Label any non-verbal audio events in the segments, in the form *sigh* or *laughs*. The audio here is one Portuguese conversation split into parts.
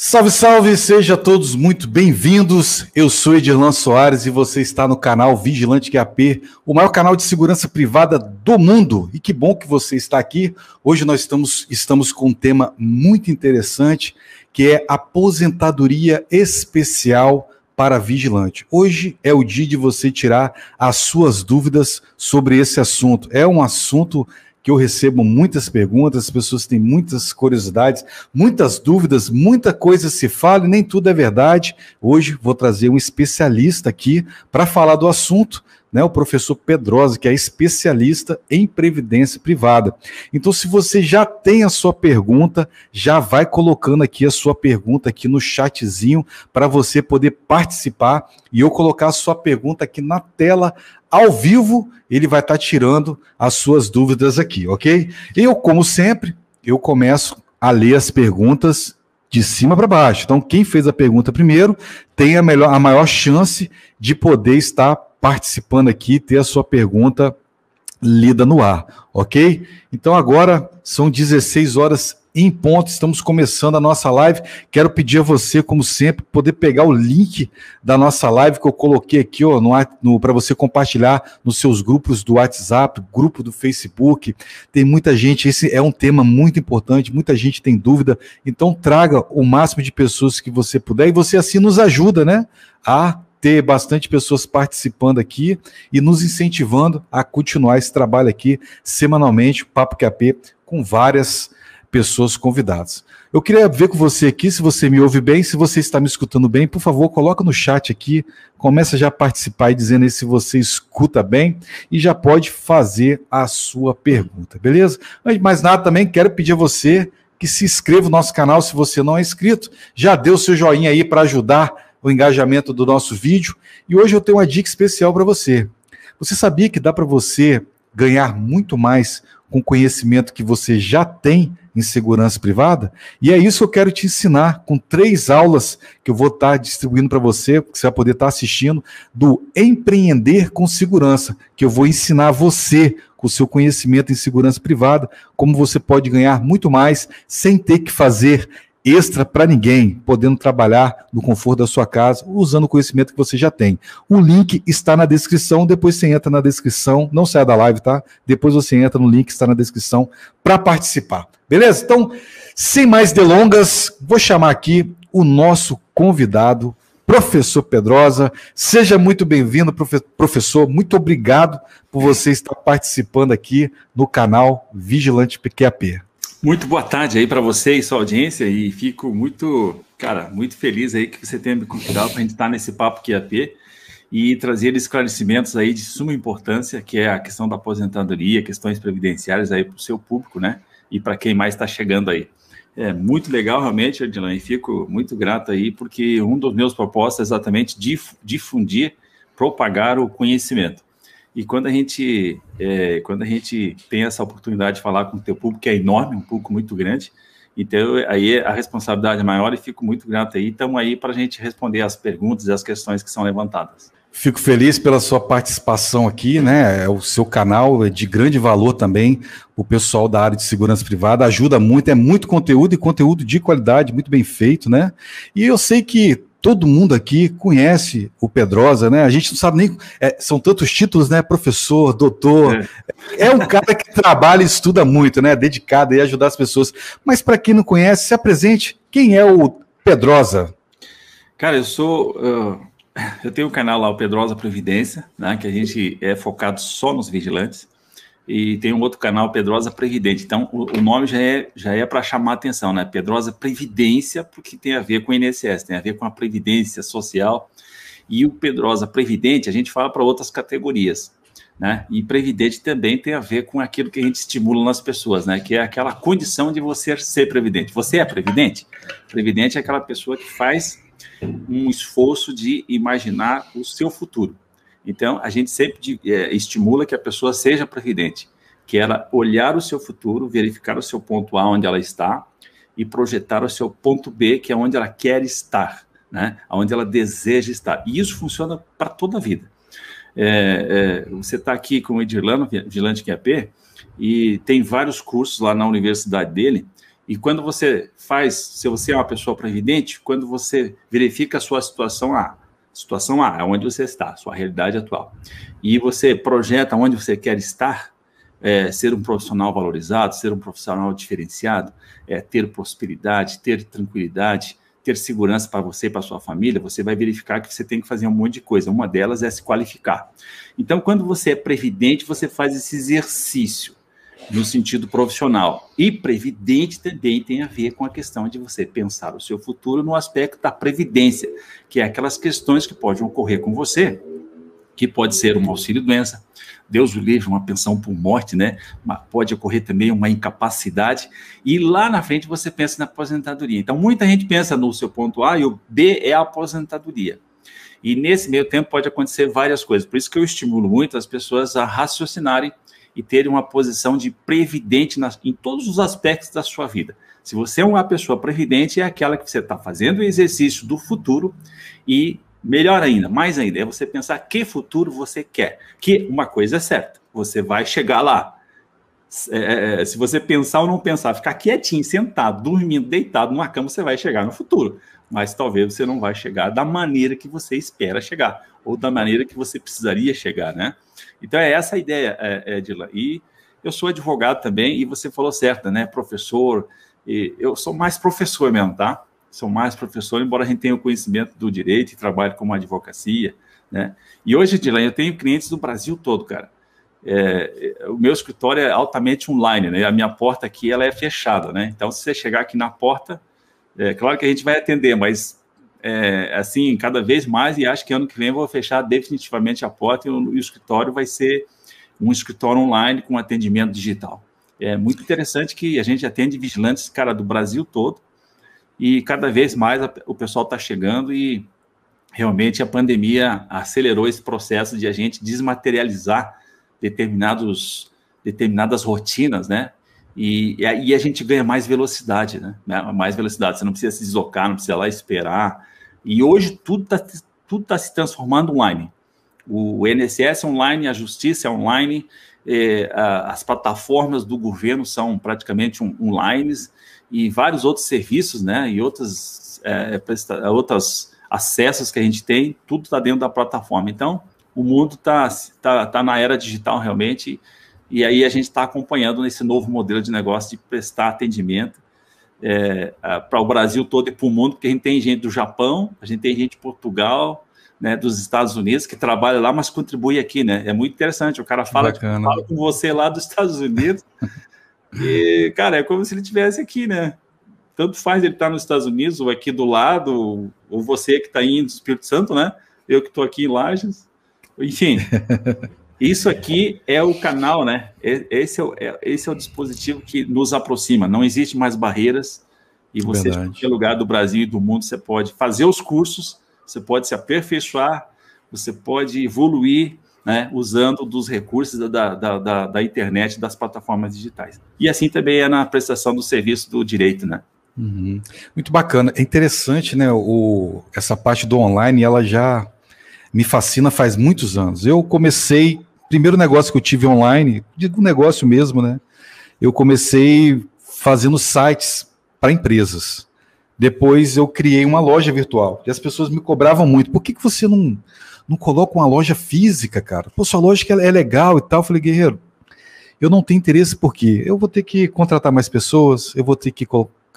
Salve, salve, sejam todos muito bem-vindos. Eu sou Edirlan Soares e você está no canal Vigilante QAP, o maior canal de segurança privada do mundo. E que bom que você está aqui. Hoje nós estamos, estamos com um tema muito interessante, que é aposentadoria especial para vigilante. Hoje é o dia de você tirar as suas dúvidas sobre esse assunto. É um assunto que eu recebo muitas perguntas, as pessoas têm muitas curiosidades, muitas dúvidas, muita coisa se fala e nem tudo é verdade. Hoje vou trazer um especialista aqui para falar do assunto né, o professor Pedrosa, que é especialista em previdência privada. Então, se você já tem a sua pergunta, já vai colocando aqui a sua pergunta aqui no chatzinho para você poder participar e eu colocar a sua pergunta aqui na tela ao vivo, ele vai estar tá tirando as suas dúvidas aqui, ok? Eu, como sempre, eu começo a ler as perguntas de cima para baixo. Então, quem fez a pergunta primeiro tem a, melhor, a maior chance de poder estar participando aqui, ter a sua pergunta lida no ar, ok? Então, agora são 16 horas em ponto, estamos começando a nossa live. Quero pedir a você, como sempre, poder pegar o link da nossa live que eu coloquei aqui, ó, no, no para você compartilhar nos seus grupos do WhatsApp, grupo do Facebook. Tem muita gente, esse é um tema muito importante, muita gente tem dúvida. Então, traga o máximo de pessoas que você puder e você assim nos ajuda, né? A ter bastante pessoas participando aqui e nos incentivando a continuar esse trabalho aqui semanalmente, Papo QAP, com várias pessoas convidadas. Eu queria ver com você aqui, se você me ouve bem, se você está me escutando bem, por favor, coloca no chat aqui, começa já a participar e dizendo aí se você escuta bem e já pode fazer a sua pergunta, beleza? Mas mais nada também, quero pedir a você que se inscreva no nosso canal se você não é inscrito, já deu seu joinha aí para ajudar o engajamento do nosso vídeo. E hoje eu tenho uma dica especial para você. Você sabia que dá para você ganhar muito mais com o conhecimento que você já tem em segurança privada? E é isso que eu quero te ensinar com três aulas que eu vou estar distribuindo para você, que você vai poder estar assistindo, do Empreender com Segurança, que eu vou ensinar você com o seu conhecimento em segurança privada, como você pode ganhar muito mais sem ter que fazer extra para ninguém, podendo trabalhar no conforto da sua casa, usando o conhecimento que você já tem. O link está na descrição, depois você entra na descrição, não saia da live, tá? Depois você entra no link está na descrição para participar. Beleza? Então, sem mais delongas, vou chamar aqui o nosso convidado, professor Pedrosa. Seja muito bem-vindo, professor. Muito obrigado por você estar participando aqui no canal Vigilante PQAP. Muito boa tarde aí para você e sua audiência e fico muito, cara, muito feliz aí que você tenha me convidado para a gente estar nesse papo QAP e trazer esclarecimentos aí de suma importância, que é a questão da aposentadoria, questões previdenciárias aí para o seu público, né? E para quem mais está chegando aí. É muito legal realmente, Adilan, e fico muito grato aí, porque um dos meus propósitos é exatamente difundir, propagar o conhecimento. E quando a gente é, quando a gente tem essa oportunidade de falar com o teu público, que é enorme, um público muito grande, então aí a responsabilidade é maior e fico muito grato aí. Estamos aí para a gente responder as perguntas e as questões que são levantadas. Fico feliz pela sua participação aqui, né? É o seu canal é de grande valor também. O pessoal da área de segurança privada ajuda muito, é muito conteúdo e conteúdo de qualidade, muito bem feito, né? E eu sei que todo mundo aqui conhece o Pedrosa, né? A gente não sabe nem. É, são tantos títulos, né? Professor, doutor. É, é um cara que trabalha e estuda muito, né? Dedicado a ajudar as pessoas. Mas para quem não conhece, se apresente. Quem é o Pedrosa? Cara, eu sou. Uh, eu tenho um canal lá, o Pedrosa Previdência, né? Que a gente é focado só nos vigilantes e tem um outro canal, Pedrosa Previdente. Então, o, o nome já é, já é para chamar atenção, né? Pedrosa Previdência, porque tem a ver com o INSS, tem a ver com a Previdência Social. E o Pedrosa Previdente, a gente fala para outras categorias, né? E Previdente também tem a ver com aquilo que a gente estimula nas pessoas, né? Que é aquela condição de você ser previdente. Você é previdente? Previdente é aquela pessoa que faz um esforço de imaginar o seu futuro. Então, a gente sempre é, estimula que a pessoa seja previdente, que ela olhar o seu futuro, verificar o seu ponto A onde ela está e projetar o seu ponto B, que é onde ela quer estar, né? Onde ela deseja estar. E isso funciona para toda a vida. É, é, você está aqui com o Edirlano, vigilante QAP, e tem vários cursos lá na universidade dele, E quando você faz, se você é uma pessoa previdente, quando você verifica a sua situação A, situação A onde você está, sua realidade atual, e você projeta onde você quer estar, é, ser um profissional valorizado, ser um profissional diferenciado, é, ter prosperidade, ter tranquilidade, ter segurança para você e para sua família, você vai verificar que você tem que fazer um monte de coisa. Uma delas é se qualificar. Então, quando você é previdente, você faz esse exercício no sentido profissional. E previdente também tem a ver com a questão de você pensar o seu futuro no aspecto da previdência, que é aquelas questões que podem ocorrer com você, que pode ser um auxílio-doença, Deus o livre, uma pensão por morte, né? Pode ocorrer também uma incapacidade. E lá na frente você pensa na aposentadoria. Então, muita gente pensa no seu ponto A e o B é a aposentadoria. E nesse meio tempo pode acontecer várias coisas. Por isso que eu estimulo muito as pessoas a raciocinarem e terem uma posição de previdente nas, em todos os aspectos da sua vida. Se você é uma pessoa previdente, é aquela que você está fazendo o exercício do futuro e Melhor ainda, mais ainda, é você pensar que futuro você quer. Que uma coisa é certa, você vai chegar lá. É, é, é, se você pensar ou não pensar, ficar quietinho, sentado, dormindo, deitado numa cama, você vai chegar no futuro. Mas talvez você não vai chegar da maneira que você espera chegar, ou da maneira que você precisaria chegar, né? Então é essa a ideia, é, Edila. E eu sou advogado também, e você falou certo, né? Professor, eu sou mais professor mesmo, tá? são mais professores, embora a gente tenha o conhecimento do direito e trabalhe como advocacia, né? E hoje, Dylan, eu tenho clientes do Brasil todo, cara. É, o meu escritório é altamente online, né? A minha porta aqui ela é fechada, né? Então, se você chegar aqui na porta, é claro que a gente vai atender, mas é, assim, cada vez mais, e acho que ano que vem vou fechar definitivamente a porta e o, o escritório vai ser um escritório online com atendimento digital. É muito interessante que a gente atende vigilantes, cara, do Brasil todo, e cada vez mais a, o pessoal está chegando e realmente a pandemia acelerou esse processo de a gente desmaterializar determinados, determinadas rotinas, né? E, e a gente ganha mais velocidade, né? Mais velocidade, você não precisa se deslocar, não precisa lá esperar. E hoje tudo está tudo tá se transformando online. O INSS é online, a justiça é online, eh, as plataformas do governo são praticamente um, online e vários outros serviços, né, e outras, é, outros acessos que a gente tem, tudo está dentro da plataforma. Então, o mundo está tá, tá na era digital realmente, e aí a gente está acompanhando nesse novo modelo de negócio de prestar atendimento é, para o Brasil todo e para o mundo, porque a gente tem gente do Japão, a gente tem gente de Portugal, né, dos Estados Unidos que trabalha lá, mas contribui aqui, né? É muito interessante. O cara fala, fala com você lá dos Estados Unidos *laughs* E, cara, é como se ele tivesse aqui, né? Tanto faz ele estar tá nos Estados Unidos, ou aqui do lado, ou você que está indo do Espírito Santo, né? Eu que estou aqui em Lages. Enfim, *laughs* isso aqui é o canal, né? Esse é o, é, esse é o dispositivo que nos aproxima. Não existe mais barreiras. E você, Verdade. em qualquer lugar do Brasil e do mundo, você pode fazer os cursos, você pode se aperfeiçoar, você pode evoluir né, usando dos recursos da, da, da, da, internet, das plataformas digitais. E assim também é na prestação do serviço do direito, né? Uhum. Muito bacana. É interessante, né? O, essa parte do online, ela já me fascina faz muitos anos. Eu comecei, primeiro negócio que eu tive online, digo negócio mesmo, né? Eu comecei fazendo sites para empresas. Depois eu criei uma loja virtual. E as pessoas me cobravam muito. Por que, que você não não coloca uma loja física, cara. Pô, sua loja é legal e tal. Eu falei, guerreiro, eu não tenho interesse porque eu vou ter que contratar mais pessoas, eu vou ter que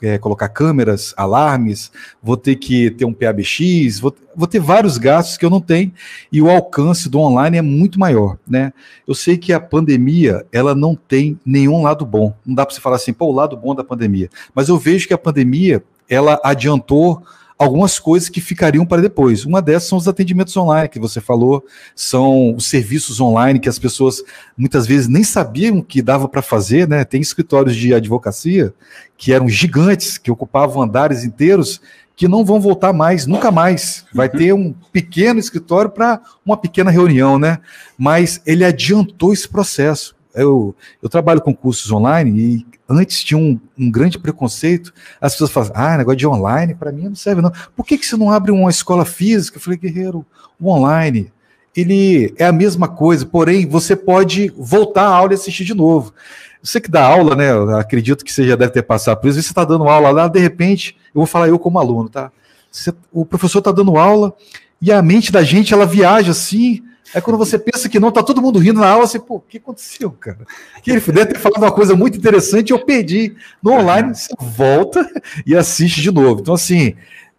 é, colocar câmeras, alarmes, vou ter que ter um PABX, vou, vou, ter vários gastos que eu não tenho e o alcance do online é muito maior, né? Eu sei que a pandemia, ela não tem nenhum lado bom. Não dá para você falar assim, pô, o lado bom da pandemia. Mas eu vejo que a pandemia, ela adiantou algumas coisas que ficariam para depois. Uma dessas são os atendimentos online que você falou, são os serviços online que as pessoas muitas vezes nem sabiam que dava para fazer, né? Tem escritórios de advocacia que eram gigantes, que ocupavam andares inteiros, que não vão voltar mais, nunca mais. Vai uhum. ter um pequeno escritório para uma pequena reunião, né? Mas ele adiantou esse processo. Eu, eu trabalho com cursos online e antes tinha um, um, grande preconceito. As pessoas falam, ah, negócio de online, para mim não serve não. Por que, que você não abre uma escola física? Eu falei, guerreiro, o online, ele é a mesma coisa, porém você pode voltar à aula e assistir de novo. Você que dá aula, né? Eu acredito que você já deve ter passado por isso. Você está dando aula lá, de repente, eu vou falar eu como aluno, tá? Você, o professor está dando aula e a mente da gente ela viaja assim. É quando você pensa que não, tá todo mundo rindo na aula, você, pô, o que aconteceu, cara? Que ele deve ter falado uma coisa muito interessante, eu perdi. No online, você volta *laughs* e assiste de novo. Então, assim,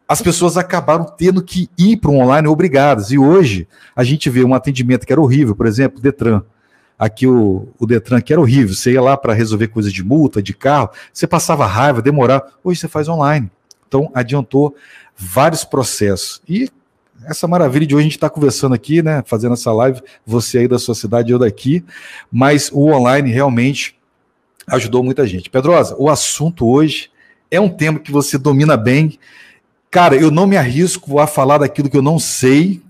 as pessoas acabaram tendo que ir para o online obrigadas. E hoje a gente vê um atendimento que era horrível, por exemplo, Detran. Aqui o, o Detran que era horrível, você ia lá para resolver coisas de multa, de carro, você passava raiva, demorava. Hoje você faz online. Então adiantou vários processos. E essa maravilha de hoje a gente está conversando aqui, né? Fazendo essa live, você aí da sua cidade, eu daqui, mas o online realmente ajudou muita gente. Pedrosa, o assunto hoje é um tema que você domina bem. Cara, eu não me arrisco a falar daquilo que eu não sei.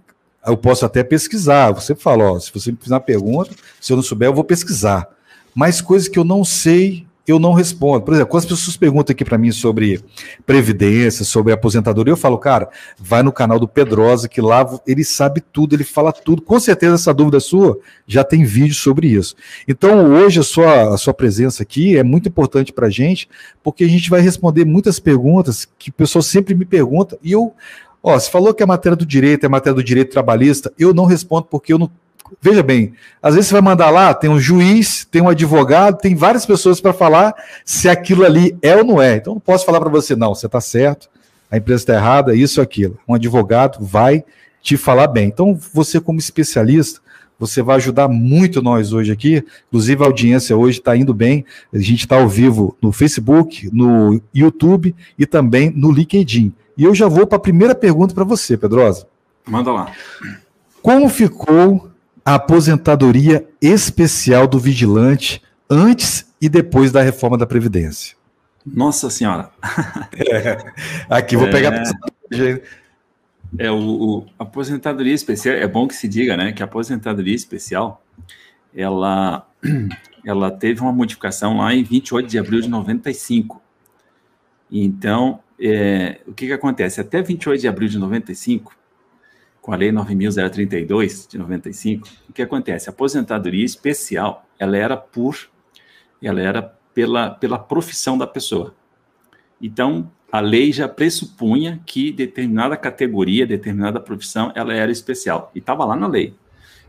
Eu posso até pesquisar. Você fala, ó, se você me fizer uma pergunta, se eu não souber, eu vou pesquisar. Mas coisas que eu não sei, eu não respondo. Por exemplo, quando as pessoas perguntam aqui para mim sobre previdência, sobre aposentadoria, eu falo, cara, vai no canal do Pedrosa, que lá ele sabe tudo, ele fala tudo. Com certeza essa dúvida sua já tem vídeo sobre isso. Então, hoje a sua, a sua presença aqui é muito importante para a gente, porque a gente vai responder muitas perguntas que o pessoal sempre me pergunta, e eu Ó, se falou que a matéria do direito é matéria do direito trabalhista, eu não respondo porque eu não Veja bem, às vezes você vai mandar lá, tem um juiz, tem um advogado, tem várias pessoas para falar se aquilo ali é ou não é. Então não posso falar para você, não, você está certo, a empresa está errada, isso ou aquilo. Um advogado vai te falar bem. Então, você, como especialista, você vai ajudar muito nós hoje aqui. Inclusive, a audiência hoje está indo bem. A gente está ao vivo no Facebook, no YouTube e também no LinkedIn. E eu já vou para a primeira pergunta para você, Pedrosa. Manda lá. Como ficou a aposentadoria especial do vigilante antes e depois da reforma da Previdência. Nossa Senhora! *laughs* É, aqui vou pegar. É, é o, o, aposentadoria especial. É bom que se diga, né, que a aposentadoria especial ela, *clears throat* ela teve uma modificação lá em 28 de abril de 95. Então, é, o que, que acontece? Até 28 de abril de 95, com a Lei 9.032 de 95, o que acontece? A aposentadoria especial, ela era por, ela era pela, pela profissão da pessoa. Então, a lei já pressupunha que determinada categoria, determinada profissão, ela era especial. E estava lá na lei.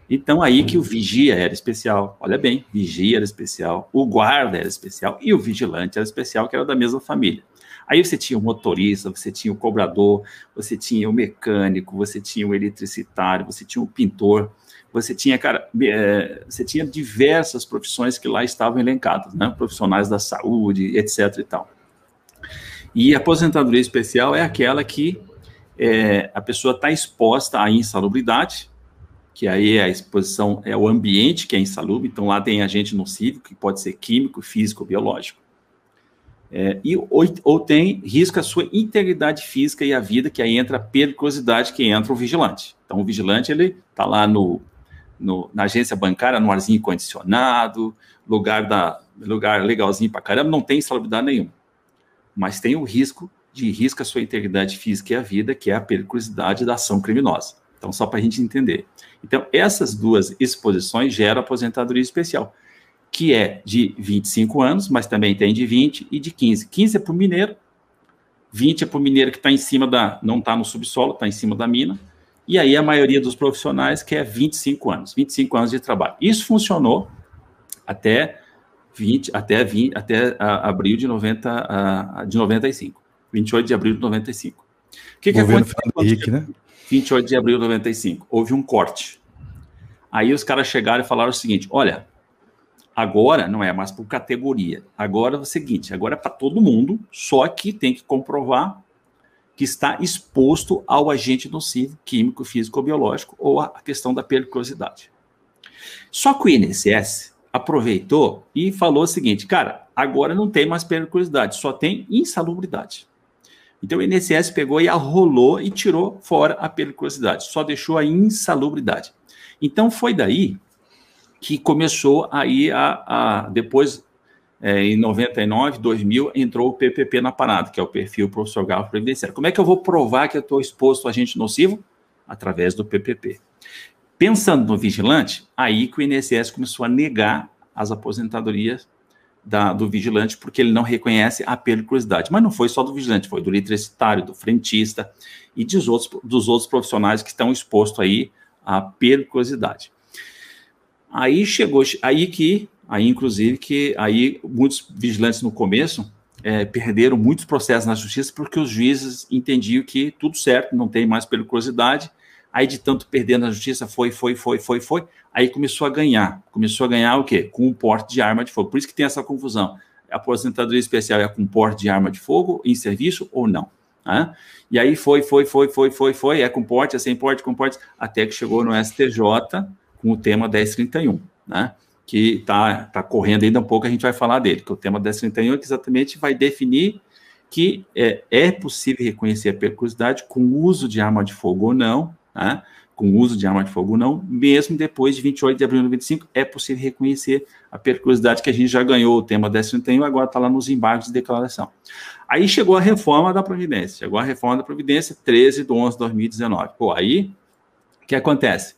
Então, aí que o vigia era especial. Olha bem, vigia era especial, o guarda era especial e o vigilante era especial, que era da mesma família. Aí você tinha o motorista, você tinha o cobrador, você tinha o mecânico, você tinha o eletricitário, você tinha o pintor, você tinha, cara, é, você tinha diversas profissões que lá estavam elencadas, né? Profissionais da saúde, etc e tal. E aposentadoria especial é aquela que é, a pessoa está exposta à insalubridade, que aí é a exposição, é o ambiente que é insalubre, então lá tem agente nocivo, que pode ser químico, físico, biológico. É, e, ou, ou, tem risco à sua integridade física e à vida, que aí entra a periculosidade, que entra o vigilante. Então, o vigilante, ele está lá no, no, na agência bancária, no arzinho condicionado, lugar, da, lugar legalzinho para caramba, não tem salubridade nenhuma. Mas tem o risco de risco à sua integridade física e à vida, que é a periculosidade da ação criminosa. Então, só para a gente entender. Então, essas duas exposições geram aposentadoria especial que é de 25 anos, mas também tem de 20 e de 15. 15 é para o mineiro, 20 é para o mineiro que está em cima da. não está no subsolo, está em cima da mina. E aí a maioria dos profissionais que é 25 anos, 25 anos de trabalho. Isso funcionou até 20, até 20, até a, abril de 90, a, de 95. 28 de abril de 95. O que, que aconteceu? Henrique, né? 28 de abril de 95. Houve um corte. Aí os caras chegaram e falaram o seguinte: olha, Agora não é mais por categoria. Agora é o seguinte: agora é para todo mundo, só que tem que comprovar que está exposto ao agente nocivo, químico, físico ou biológico, ou a questão da periculosidade. Só que o INSS aproveitou e falou o seguinte: cara, agora não tem mais periculosidade, só tem insalubridade. Então o INSS pegou e arrolou e tirou fora a periculosidade, só deixou a insalubridade. Então foi daí que começou aí a, a depois, é, em 99, 2000, entrou o PPP na parada, que é o perfil profissional previdenciário. Como é que eu vou provar que eu estou exposto a agente nocivo? Através do PPP. Pensando no vigilante, aí que o INSS começou a negar as aposentadorias da, do vigilante, porque ele não reconhece a periculosidade. Mas não foi só do vigilante, foi do eletricitário, do frentista e dos outros, dos outros profissionais que estão expostos aí à periculosidade. Aí chegou, aí que, aí inclusive que aí muitos vigilantes no começo é, perderam muitos processos na justiça porque os juízes entendiam que tudo certo, não tem mais periculosidade, Aí de tanto perder na justiça, foi, foi, foi, foi, foi. Aí começou a ganhar. Começou a ganhar o quê? Com o porte de arma de fogo. Por isso que tem essa confusão. A aposentadoria especial é com porte de arma de fogo em serviço ou não? Né? E aí foi, foi, foi, foi, foi, foi, é com porte, é sem porte, com porte, até que chegou no STJ com o tema 1031, né? Que está tá correndo ainda um pouco, a gente vai falar dele, que o tema 1031 é que exatamente vai definir que é, é possível reconhecer a periculosidade com uso de arma de fogo ou não, né, com uso de arma de fogo ou não, mesmo depois de 28 de abril de 95, é possível reconhecer a periculosidade que a gente já ganhou o tema 1031, agora está lá nos embargos de declaração. Aí chegou a reforma da Providência, chegou a reforma da Providência 13 de 11 de 2019. Pô, aí, o que acontece?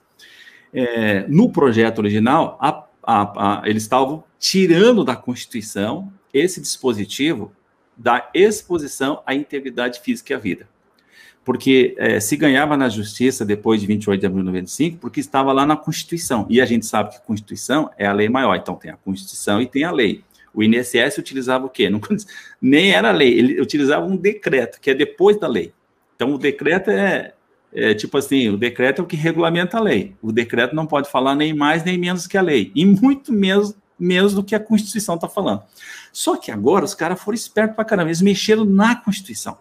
É, no projeto original, a, a, a, eles estavam tirando da Constituição esse dispositivo da exposição à integridade física e à vida porque é, se ganhava na justiça depois de 28 de abril de 95, porque estava lá na Constituição. E a gente sabe que Constituição é a lei maior. Então tem a Constituição e tem a lei. O INSS utilizava o quê? Não, *laughs* nem era lei, ele utilizava um decreto, que é depois da lei. Então o decreto é, é tipo assim, o decreto é o que regulamenta a lei. O decreto não pode falar nem mais nem menos que a lei. E muito menos, menos do que a Constituição está falando. Só que agora os caras foram espertos para caramba, eles mexeram na Constituição.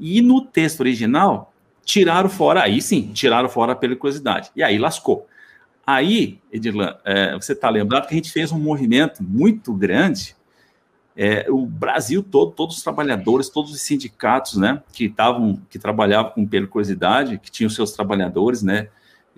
E no texto original, tiraram fora, aí sim, tiraram fora a periculosidade. E aí lascou. Aí, Edirlan, é, você está lembrado que a gente fez um movimento muito grande, é, o Brasil todo, todos os trabalhadores, todos os sindicatos, né, que estavam, que trabalhavam com periculosidade, que tinham seus trabalhadores, né,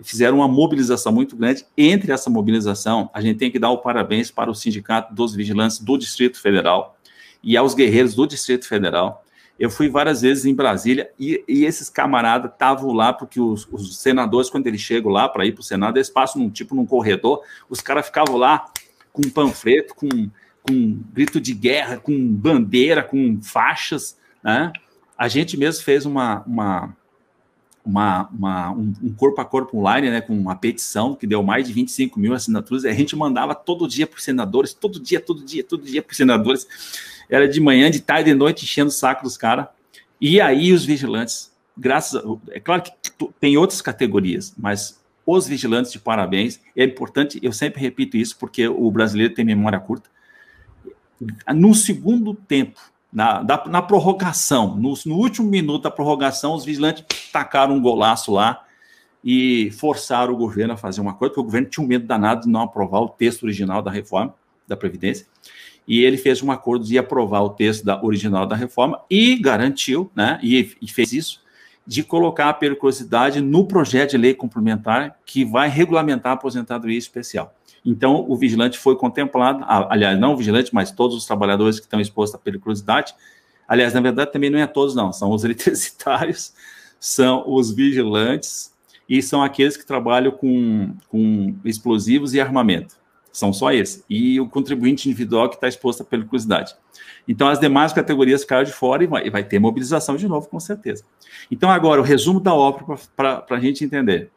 fizeram uma mobilização muito grande. Entre essa mobilização, a gente tem que dar o parabéns para o Sindicato dos Vigilantes do Distrito Federal e aos guerreiros do Distrito Federal, eu fui várias vezes em Brasília e, e esses camaradas estavam lá, porque os, os, senadores, quando eles chegam lá para ir para o Senado, eles passam num, tipo num corredor, os caras ficavam lá com panfleto, com, com grito de guerra, com bandeira, com faixas, né? A gente mesmo fez uma, uma, uma, uma um, um, corpo a corpo online, né, com uma petição que deu mais de 25 mil assinaturas, a gente mandava todo dia para os senadores, todo dia, todo dia, todo dia para os senadores era de manhã, de tarde, de noite, enchendo o saco dos caras. E aí os vigilantes, graças a, é claro que tem outras categorias, mas os vigilantes de parabéns, é importante, eu sempre repito isso porque o brasileiro tem memória curta. No segundo tempo, na, da, na prorrogação, no, no, último minuto da prorrogação, os vigilantes tacaram um golaço lá e forçaram o governo a fazer uma coisa, porque o governo tinha um medo danado de não aprovar o texto original da reforma da Previdência e ele fez um acordo de aprovar o texto da original da reforma e garantiu, né, e, e fez isso, de colocar a periculosidade no projeto de lei complementar que vai regulamentar a aposentadoria especial. Então, o vigilante foi contemplado, aliás, não o vigilante, mas todos os trabalhadores que estão expostos à periculosidade. Aliás, na verdade, também não é todos, não, são os *laughs* eletricitários, são os vigilantes e são aqueles que trabalham com, com explosivos e armamento. São só esses. E o contribuinte individual que está exposto à periculosidade. Então, as demais categorias caem de fora e vai, vai, ter mobilização de novo, com certeza. Então, agora, o resumo da obra para a gente entender.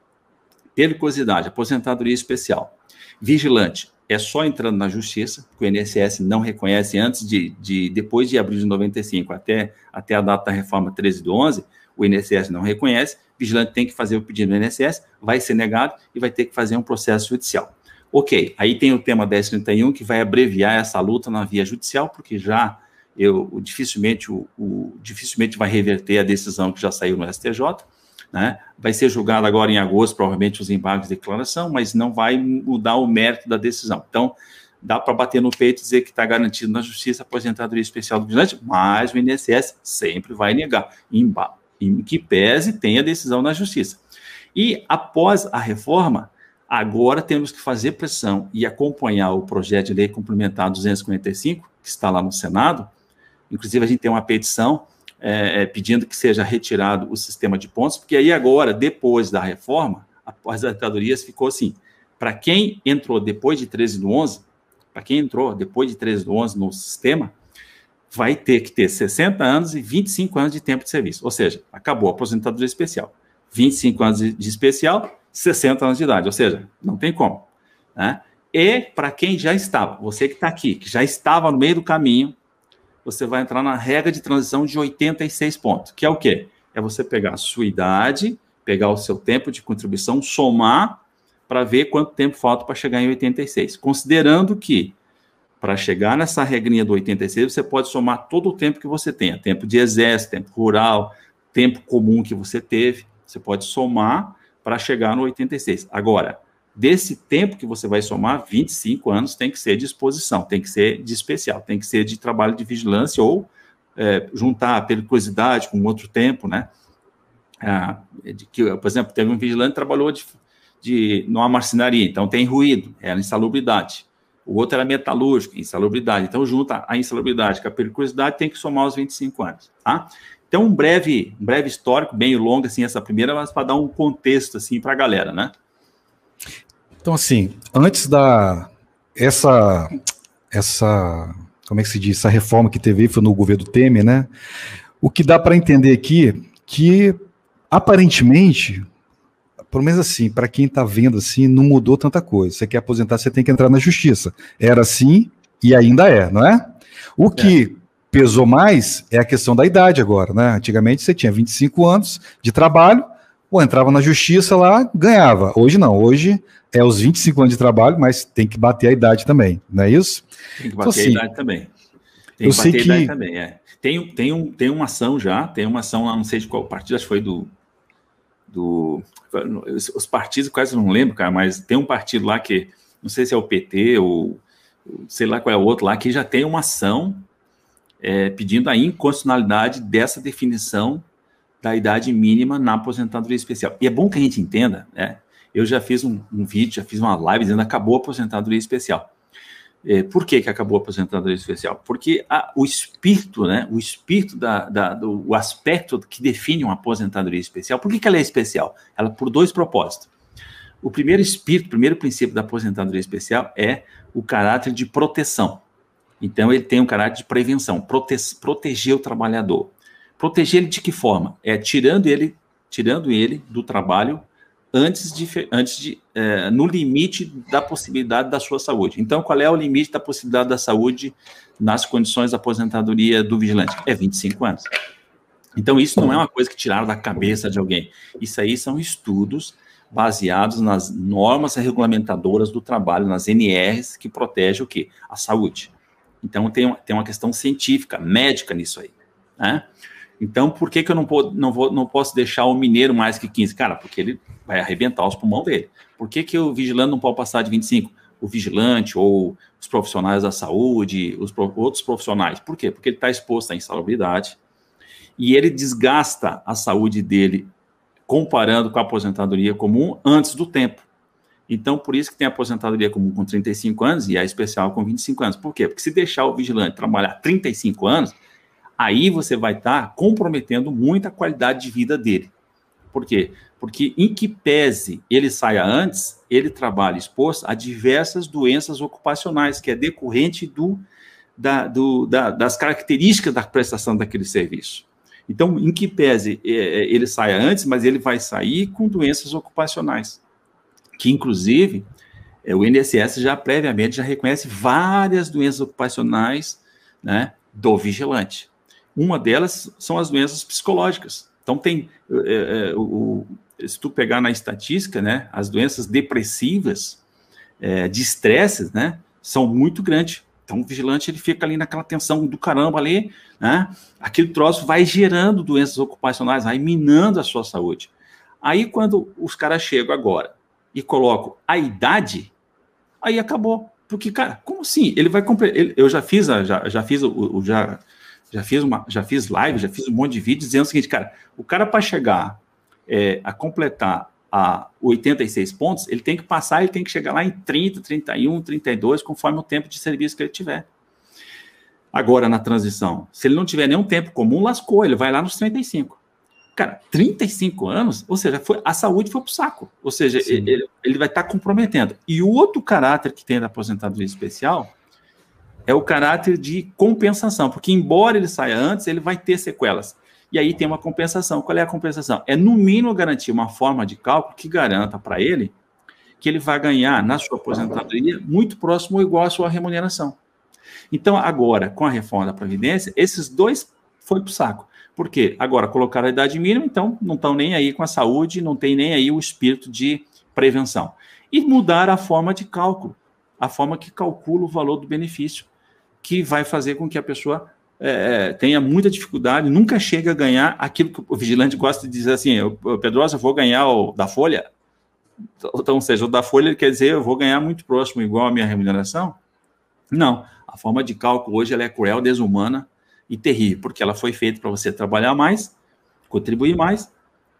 Periculosidade, aposentadoria especial. Vigilante, é só entrando na justiça, que o INSS não reconhece antes de, de depois de abril de 95 até, até a data da reforma 13 do 11, o INSS não reconhece, vigilante tem que fazer o pedido no INSS, vai ser negado e vai ter que fazer um processo judicial. Ok, aí tem o tema 1031 que vai abreviar essa luta na via judicial, porque já eu dificilmente, o, o, dificilmente vai reverter a decisão que já saiu no STJ, né? Vai ser julgado agora em agosto, provavelmente, os embargos de declaração, mas não vai mudar o mérito da decisão. Então, dá para bater no peito e dizer que está garantido na justiça a aposentadoria especial do vigilante, mas o INSS sempre vai negar, em, em que pese tem a decisão na justiça. E após a reforma, Agora temos que fazer pressão e acompanhar o projeto de lei complementar 245, que está lá no Senado. Inclusive, a gente tem uma petição é, é, pedindo que seja retirado o sistema de pontos, porque aí agora, depois da reforma, as ditadorias ficou assim, para quem entrou depois de 13 do 11, para quem entrou depois de 13 do 11 no sistema, vai ter que ter 60 anos e 25 anos de tempo de serviço. Ou seja, acabou a aposentadoria especial. 25 anos de, de especial, 60 anos de idade. Ou seja, não tem como. Né? E para quem já estava, você que está aqui, que já estava no meio do caminho, você vai entrar na regra de transição de 86 pontos, que é o quê? É você pegar a sua idade, pegar o seu tempo de contribuição, somar para ver quanto tempo falta para chegar em 86. Considerando que para chegar nessa regrinha do 86, você pode somar todo o tempo que você tenha, tempo de exército, tempo rural, tempo comum que você teve, você pode somar para chegar no 86. Agora, desse tempo que você vai somar, 25 anos tem que ser de exposição, tem que ser de especial, tem que ser de trabalho de vigilância ou é, juntar a periculosidade com outro tempo, né? Ah, de que, por exemplo, teve um vigilante que trabalhou de, de, numa marcenaria, então tem ruído, é a insalubridade. O outro era metalúrgico, insalubridade. Então, junta a insalubridade com a periculosidade, tem que somar os 25 anos, tá? Então, um breve, um breve histórico, bem longo, assim, essa primeira, mas para dar um contexto, assim, para a galera, né? Então, assim, antes da... Essa... Essa... Como é que se diz? Essa reforma que teve foi no governo Temer, né? O que dá para entender aqui, que aparentemente pelo menos assim, para quem está vendo assim, não mudou tanta coisa. Você quer aposentar, você tem que entrar na justiça. Era assim e ainda é, não é? O que é. pesou mais é a questão da idade agora, né? Antigamente você tinha 25 anos de trabalho, ou entrava na justiça lá, ganhava. Hoje não, hoje é os 25 anos de trabalho, mas tem que bater a idade também, não é isso? Tem que bater então, assim, a idade também. Tem eu que bater sei a idade também, é. Tem, tem, um, tem uma ação já, tem uma ação lá, não sei de qual partido, acho que foi do, do os partidos quase não lembro, cara, mas tem um partido lá que não sei se é o PT ou sei lá qual é o outro lá que já tem uma ação é, pedindo a inconstitucionalidade dessa definição da idade mínima na aposentadoria especial. E é bom que a gente entenda, né? Eu já fiz um, um vídeo, já fiz uma live dizendo acabou a aposentadoria especial. É, por que, que acabou a aposentadoria especial? Porque a, o espírito, né, o espírito da, da, do o aspecto que define uma aposentadoria especial, por que, que ela é especial? Ela por dois propósitos. O primeiro espírito, o primeiro princípio da aposentadoria especial é o caráter de proteção. Então, ele tem um caráter de prevenção, prote proteger o trabalhador. Proteger ele de que forma? É tirando ele, tirando ele do trabalho antes de, antes de é, no limite da possibilidade da sua saúde. Então, qual é o limite da possibilidade da saúde nas condições da aposentadoria do vigilante? É 25 anos. Então, isso não é uma coisa que tiraram da cabeça de alguém. Isso aí são estudos baseados nas normas regulamentadoras do trabalho, nas NRs, que protegem o quê? A saúde. Então, tem, tem uma questão científica, médica nisso aí. Né? Então, por que, que eu não, pô, não, vou, não posso deixar o mineiro mais que 15? Cara, porque ele vai arrebentar os pulmões dele. Por que, que o vigilante não pode passar de 25? O vigilante ou os profissionais da saúde, os outros profissionais. Por quê? Porque ele está exposto à insalubridade e ele desgasta a saúde dele comparando com a aposentadoria comum antes do tempo. Então, por isso que tem a aposentadoria comum com 35 anos e a especial com 25 anos. Por quê? Porque se deixar o vigilante trabalhar 35 anos, aí você vai estar tá comprometendo muito a qualidade de vida dele. Por quê? Porque, em que pese ele saia antes, ele trabalha exposto a diversas doenças ocupacionais, que é decorrente do, da, do, da, das características da prestação daquele serviço. Então, em que pese é, é, ele saia antes, mas ele vai sair com doenças ocupacionais, que inclusive é, o INSS já previamente já reconhece várias doenças ocupacionais né, do vigilante. Uma delas são as doenças psicológicas. Então, tem, é, é, o, se tu pegar na estatística, né, as doenças depressivas, é, de estresse, né, são muito grandes. Então, o vigilante ele fica ali naquela tensão do caramba ali, né? Aquele troço vai gerando doenças ocupacionais, vai minando a sua saúde. Aí, quando os caras chegam agora e colocam a idade, aí acabou. Porque, cara, como assim? Ele vai. Eu já fiz, já, já fiz já já fiz uma, já fiz live, já fiz um monte de vídeo dizendo o seguinte, cara, o cara para chegar é, a completar a 86 pontos, ele tem que passar, ele tem que chegar lá em 30, 31, 32, conforme o tempo de serviço que ele tiver. Agora, na transição, se ele não tiver nenhum tempo comum, lascou, ele vai lá nos 35. Cara, 35 anos, ou seja, foi, a saúde foi pro saco. Ou seja, ele, ele, vai estar tá comprometendo. E o outro caráter que tem da aposentadoria especial é o caráter de compensação, porque embora ele saia antes, ele vai ter sequelas. E aí tem uma compensação. Qual é a compensação? É no mínimo garantir uma forma de cálculo que garanta para ele que ele vai ganhar na sua aposentadoria muito próximo ou igual à sua remuneração. Então, agora, com a reforma da Previdência, esses dois foi para o saco. Por quê? Agora colocaram a idade mínima, então não estão nem aí com a saúde, não tem nem aí o espírito de prevenção. E mudar a forma de cálculo, a forma que calcula o valor do benefício, que vai fazer com que a pessoa é, é tenha muita dificuldade, nunca chega a ganhar aquilo que o vigilante gosta de dizer assim, Pedrosa, eu vou ganhar o da folha, então, ou seja, o da folha quer dizer eu vou ganhar muito próximo, igual a minha remuneração? Não. A forma de cálculo hoje ela é cruel, desumana e terrível, porque ela foi feita para você trabalhar mais, contribuir mais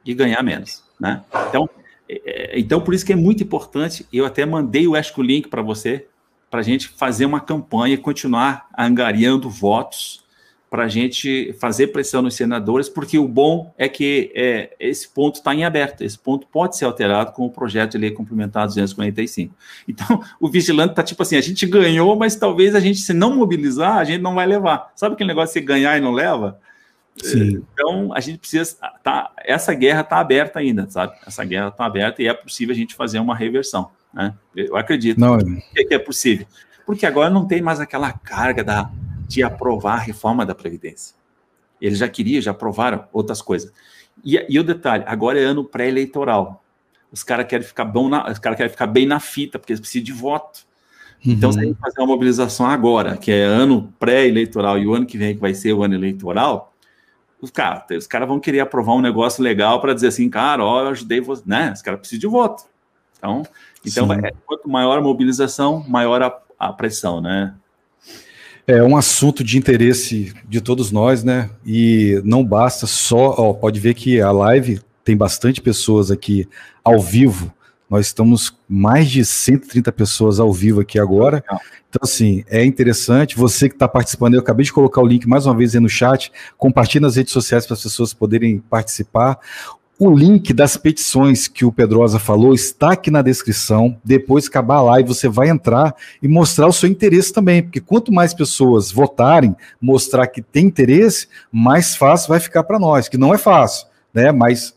e ganhar menos. Né? Então, é, é então, por isso que é muito importante, eu até mandei o Esco Link para você, para a gente fazer uma campanha e continuar angariando votos para a gente fazer pressão nos senadores, porque o bom é que é, esse ponto está em aberto, esse ponto pode ser alterado com o projeto de lei complementar 245. Então, o vigilante está tipo assim, a gente ganhou, mas talvez a gente, se não mobilizar, a gente não vai levar. Sabe aquele negócio de você ganhar e não leva? Sim. Então, a gente precisa. Tá, essa guerra está aberta ainda, sabe? Essa guerra está aberta e é possível a gente fazer uma reversão. Né? Eu acredito não. que é possível. Porque agora não tem mais aquela carga da de aprovar a reforma da Previdência. Eles já queriam, já aprovaram outras coisas. E, e o detalhe, agora é ano pré-eleitoral. Os caras querem ficar bom na, os cara querem ficar bem na fita, porque eles precisam de voto. Uhum. Então, se a gente fazer uma mobilização agora, que é ano pré-eleitoral, e o ano que vem que vai ser o ano eleitoral, os caras os cara vão querer aprovar um negócio legal para dizer assim, cara, ó, eu ajudei você, né? Os caras precisam de voto. Então, então é, quanto maior a mobilização, maior a, a pressão, né? É um assunto de interesse de todos nós, né? E não basta só, ó, pode ver que a live tem bastante pessoas aqui ao vivo. Nós estamos mais de 130 pessoas ao vivo aqui agora. Então, assim, é interessante. Você que está participando, eu acabei de colocar o link mais uma vez aí no chat. Compartilhe nas redes sociais para as pessoas poderem participar. O link das petições que o Pedrosa falou está aqui na descrição. Depois acabar a live, você vai entrar e mostrar o seu interesse também, porque quanto mais pessoas votarem, mostrar que tem interesse, mais fácil vai ficar para nós, que não é fácil, né? Mas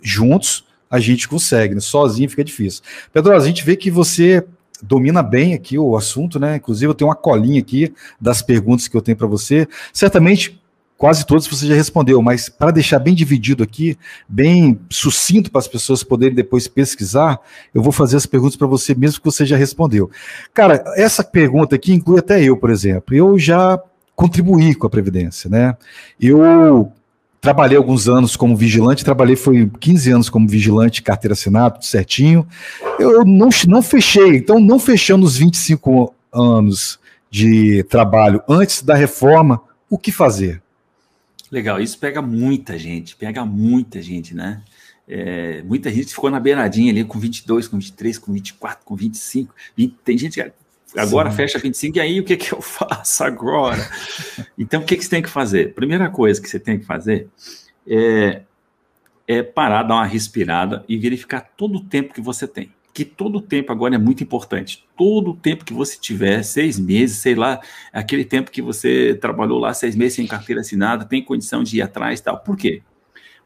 juntos a gente consegue, né? sozinho fica difícil. Pedrosa, a gente vê que você domina bem aqui o assunto, né? Inclusive eu tenho uma colinha aqui das perguntas que eu tenho para você. Certamente quase todos você já respondeu, mas para deixar bem dividido aqui, bem sucinto para as pessoas poderem depois pesquisar, eu vou fazer as perguntas para você mesmo que você já respondeu. Cara, essa pergunta aqui inclui até eu, por exemplo. Eu já contribuí com a Previdência, né? Eu trabalhei alguns anos como vigilante, trabalhei foi 15 anos como vigilante, carteira assinada, tudo certinho. Eu, não, não fechei, então não fechando os 25 anos de trabalho antes da reforma, o que fazer? Legal, isso pega muita gente, pega muita gente, né? É, muita gente ficou na beiradinha ali com 22, com 23, com 24, com 25. 20, tem gente que agora Sim. fecha 25, e aí o que, que eu *laughs* faço agora? então, o que, que você tem que fazer? Primeira coisa que você tem que fazer é, é parar, dar uma respirada e verificar todo o tempo que você tem que todo o tempo agora é muito importante. Todo o tempo que você tiver, seis meses, sei lá, aquele tempo que você trabalhou lá seis meses sem carteira assinada, tem condição de ir atrás e tal. Por quê?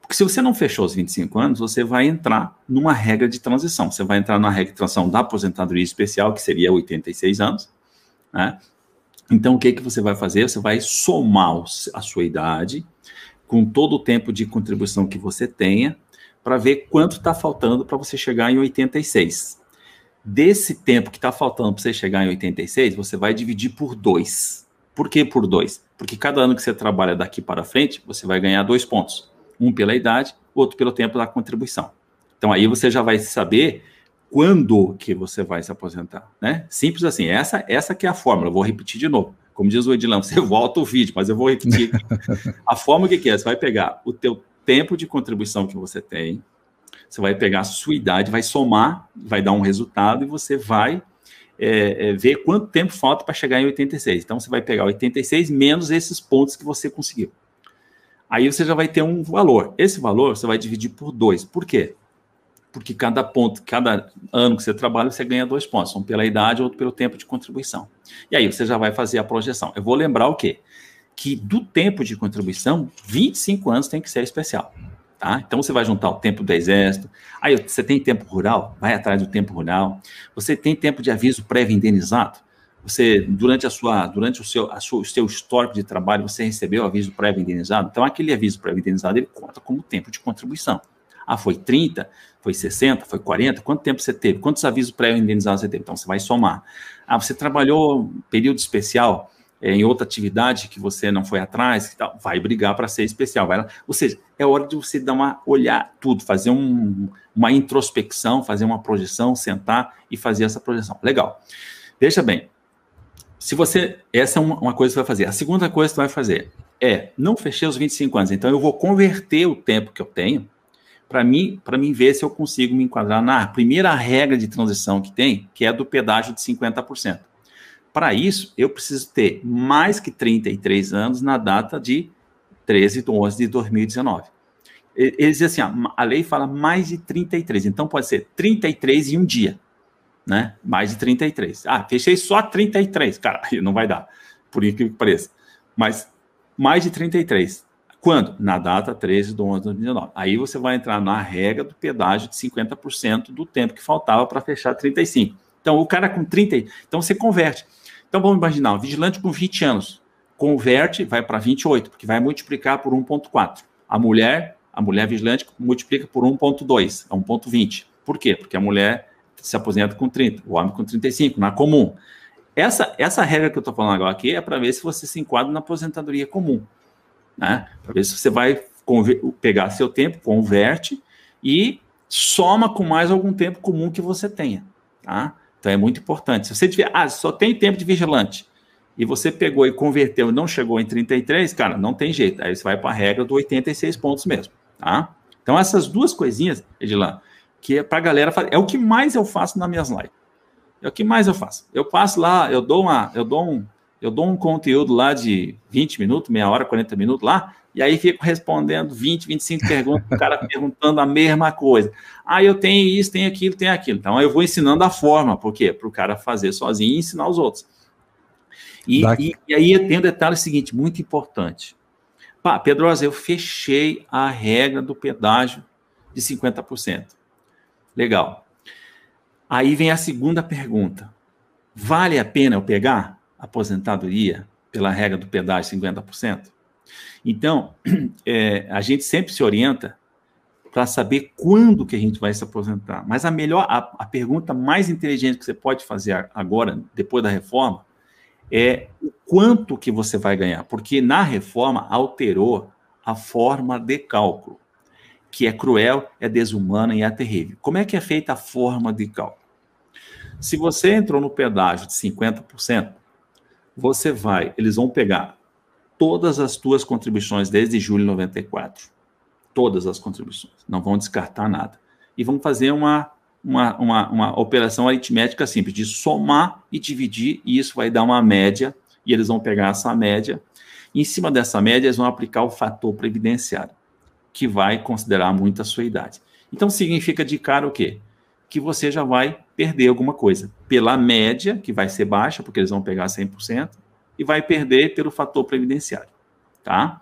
Porque se você não fechou os 25 anos, você vai entrar numa regra de transição. Você vai entrar numa regra de transição da aposentadoria especial, que seria 86 anos. Né? Então, o que, que você vai fazer? Você vai somar a sua idade com todo o tempo de contribuição que você tenha para ver quanto está faltando para você chegar em 86. Desse tempo que está faltando para você chegar em 86, você vai dividir por dois. Por que por dois? Porque cada ano que você trabalha daqui para frente, você vai ganhar dois pontos. Um pela idade, outro pelo tempo da contribuição. Então aí você já vai saber quando que você vai se aposentar, né? Simples assim. Essa essa que é a fórmula. Eu vou repetir de novo. Como diz o Edilão, *laughs* você volta o vídeo, mas eu vou repetir. *laughs* a fórmula que é? Você vai pegar o teu tempo de contribuição que você tem, você vai pegar a sua idade, vai somar, vai dar um resultado e você vai é, é, ver quanto tempo falta para chegar em 86. Então, você vai pegar 86 menos esses pontos que você conseguiu. Aí você já vai ter um valor. Esse valor você vai dividir por dois. Por quê? porque cada ponto, cada ano que você trabalha, você ganha dois pontos, um pela idade, outro pelo tempo de contribuição. E aí você já vai fazer a projeção. Eu vou lembrar o quê? Que do tempo de contribuição, 25 anos tem que ser especial. Tá? Então você vai juntar o tempo do exército. Aí você tem tempo rural, vai atrás do tempo rural. Você tem tempo de aviso prévio indenizado. Você durante a sua, durante o seu, sua, o seu histórico de trabalho, você recebeu aviso prévio indenizado. Então aquele aviso prévio indenizado ele conta como tempo de contribuição. Ah, foi 30, foi 60, foi 40? Quanto tempo você teve? Quantos avisos pré-indenizados você teve? Então, você vai somar. Ah, você trabalhou período especial em outra atividade que você não foi atrás, tal, vai brigar para ser especial. Vai Ou seja, é hora de você dar uma olhar tudo, fazer um, uma introspecção, fazer uma projeção, sentar e fazer essa projeção. Legal. Veja bem, se você. Essa é uma, uma coisa que você vai fazer. A segunda coisa que você vai fazer é não fechei os 25 anos, então eu vou converter o tempo que eu tenho para mim, para mim ver se eu consigo me enquadrar na primeira regra de transição que tem, que é do pedágio de 50%. Para isso, eu preciso ter mais que 33 anos na data de 13 de 11 de 2019. Eles dizem assim, a lei fala mais de 33, então pode ser 33 em um dia, né? Mais de 33. Ah, fechei só 33, cara, não vai dar, por incrível que pareça. Mas mais de 33. Quando? Na data 13 de 11 de 2019. Aí você vai entrar na regra do pedágio de 50% do tempo que faltava para fechar 35. Então, o cara com 30, então você converte. Então, vamos imaginar, um vigilante com 20 anos, converte, vai para 28, porque vai multiplicar por 1,4. A mulher, a mulher vigilante multiplica por 1,2, é 1,20. Por quê? Porque a mulher se aposenta com 30, o homem com 35, na comum. Essa, essa regra que eu estou falando agora aqui é para ver se você se enquadra na aposentadoria comum né? Para ver se você vai pegar seu tempo, converte e soma com mais algum tempo comum que você tenha, tá? Então é muito importante. Se você tiver, ah, só tem tempo de vigilante e você pegou e converteu e não chegou em 33, cara, não tem jeito. Aí você vai para a regra do 86 pontos mesmo, tá? Então essas duas coisinhas, Edilan, que é para a galera fazer, é o que mais eu faço nas minhas lives. É o que mais eu faço. Eu passo lá, eu dou uma, eu dou um, eu dou um conteúdo lá de 20 minutos, meia hora, 40 minutos lá, e aí fico respondendo 20, 25 perguntas, o cara perguntando a mesma coisa. Ah, eu tenho isso, tenho aquilo, tenho aquilo. Então eu vou ensinando a forma, por quê? Para o cara fazer sozinho e ensinar os outros. E, e, e, aí tem um detalhe seguinte, muito importante. Pá, Pedrosa, eu fechei a regra do pedágio de 50%. Legal. Aí vem a segunda pergunta. Vale a pena eu pegar? aposentadoria pela regra do pedágio 50%. Então, *clears throat* é, a gente sempre se orienta para saber quando que a gente vai se aposentar. Mas a melhor, a, a, pergunta mais inteligente que você pode fazer agora, depois da reforma, é o quanto que você vai ganhar. Porque na reforma alterou a forma de cálculo, que é cruel, é desumana e é terrível. Como é que é feita a forma de cálculo? Se você entrou no pedágio de 50%, você vai, eles vão pegar todas as tuas contribuições desde julho de 94. Todas as contribuições. Não vão descartar nada. E vão fazer uma, uma, uma, uma operação aritmética simples, de somar e dividir, e isso vai dar uma média, e eles vão pegar essa média. E em cima dessa média, eles vão aplicar o fator previdenciário, que vai considerar muito a sua idade. Então, significa de cara o quê? que você já vai perder alguma coisa. Pela média, que vai ser baixa, porque eles vão pegar 100%, e vai perder pelo fator previdenciário, tá?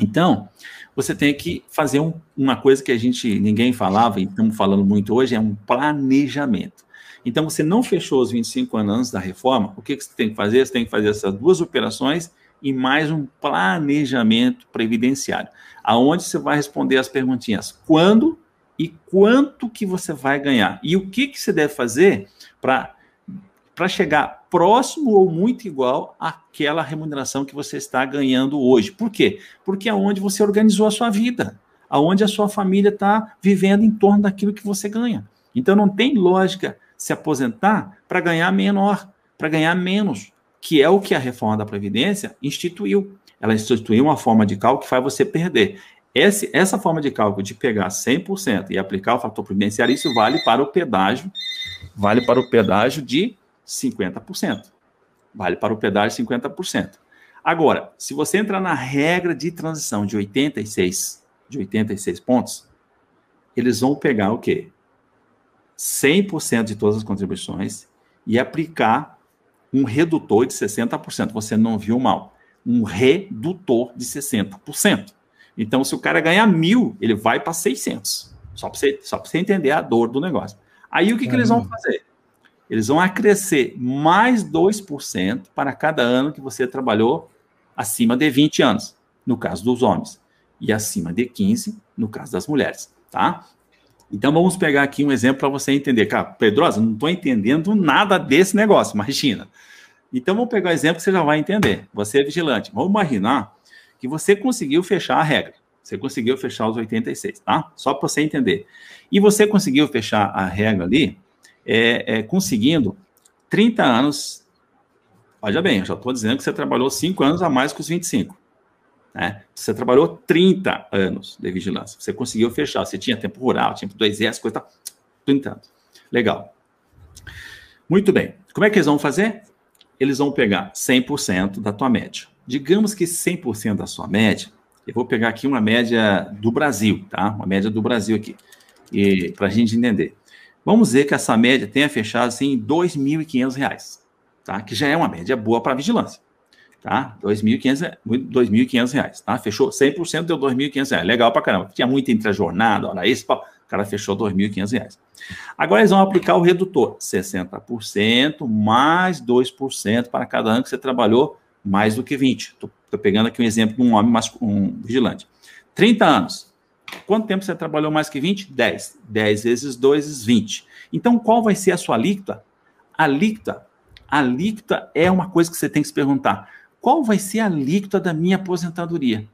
Então, você tem que fazer um, uma coisa que a gente, ninguém falava, e estamos falando muito hoje, é um planejamento. Então, você não fechou os 25 anos da reforma, o que, que você tem que fazer? Você tem que fazer essas duas operações e mais um planejamento previdenciário, aonde você vai responder as perguntinhas quando, e quanto que você vai ganhar. E o que, que você deve fazer para chegar próximo ou muito igual àquela remuneração que você está ganhando hoje. Por quê? Porque é onde você organizou a sua vida, aonde a sua família está vivendo em torno daquilo que você ganha. Então não tem lógica se aposentar para ganhar menor, para ganhar menos, que é o que a reforma da Previdência instituiu. Ela instituiu uma forma de cálculo que faz você perder. Esse, essa forma de cálculo de pegar 100% e aplicar o fator previdenciário, isso vale para o pedágio, vale para o pedágio de 50%. Vale para o pedágio 50%. Agora, se você entrar na regra de transição de 86, de 86 pontos, eles vão pegar o quê? 100% de todas as contribuições e aplicar um redutor de 60%. Você não viu mal. Um redutor de 60%. Então, se o cara ganhar mil, ele vai para 600. Só para você, você entender a dor do negócio. Aí, o que, que eles vão fazer? Eles vão acrescer mais 2% para cada ano que você trabalhou acima de 20 anos, no caso dos homens, e acima de 15, no caso das mulheres, tá? Então vamos pegar aqui um exemplo para você entender. Cara, Pedrosa, não estou entendendo nada desse negócio, imagina. Então vamos pegar um exemplo que você já vai entender. Você é vigilante. Vamos imaginar que você conseguiu fechar a regra. Você conseguiu fechar os 86, tá? Só para você entender. E você conseguiu fechar a regra ali, é, é, conseguindo 30 anos. Olha bem, eu já estou dizendo que você trabalhou 5 anos a mais que os 25. Né? Você trabalhou 30 anos de vigilância. Você conseguiu fechar. Você tinha tempo rural, tempo do exército, coisa tal. 30 anos. Legal. Muito bem. Como é que eles vão fazer? Eles vão pegar 100% da tua média. Digamos que 100% da sua média, eu vou pegar aqui uma média do Brasil, tá? Uma média do Brasil aqui, para a gente entender. Vamos dizer que essa média tenha fechado assim, em R$ 2.500, tá? Que já é uma média boa para vigilância tá? 2.500 reais, tá? Fechou 100% deu 2.500 reais. Legal pra caramba. Tinha muita intra-jornada, olha isso, o cara fechou 2.500 reais. Agora eles vão aplicar o redutor, 60% mais 2% para cada ano que você trabalhou mais do que 20. Tô, tô pegando aqui um exemplo de um homem, mas um vigilante. 30 anos. Quanto tempo você trabalhou mais que 20? 10. 10 vezes 2 vezes 20. Então, qual vai ser a sua alíquota? Alíquota, alíquota é uma coisa que você tem que se perguntar qual vai ser a alíquota da minha aposentadoria?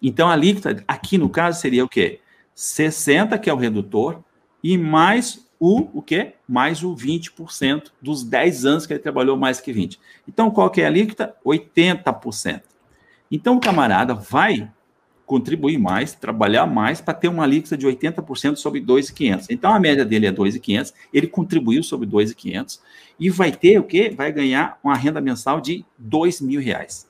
Então, a alíquota aqui no caso seria o quê? 60, que é o redutor, e mais o, o quê? Mais o 20% dos 10 anos que ele trabalhou mais que 20. Então, qual que é a alíquota? 80%. Então, o camarada vai contribuir mais, trabalhar mais para ter uma alíquota de 80% sobre 2.500. Então a média dele é 2.500, ele contribuiu sobre 2.500 e vai ter o quê? Vai ganhar uma renda mensal de R$ mil reais.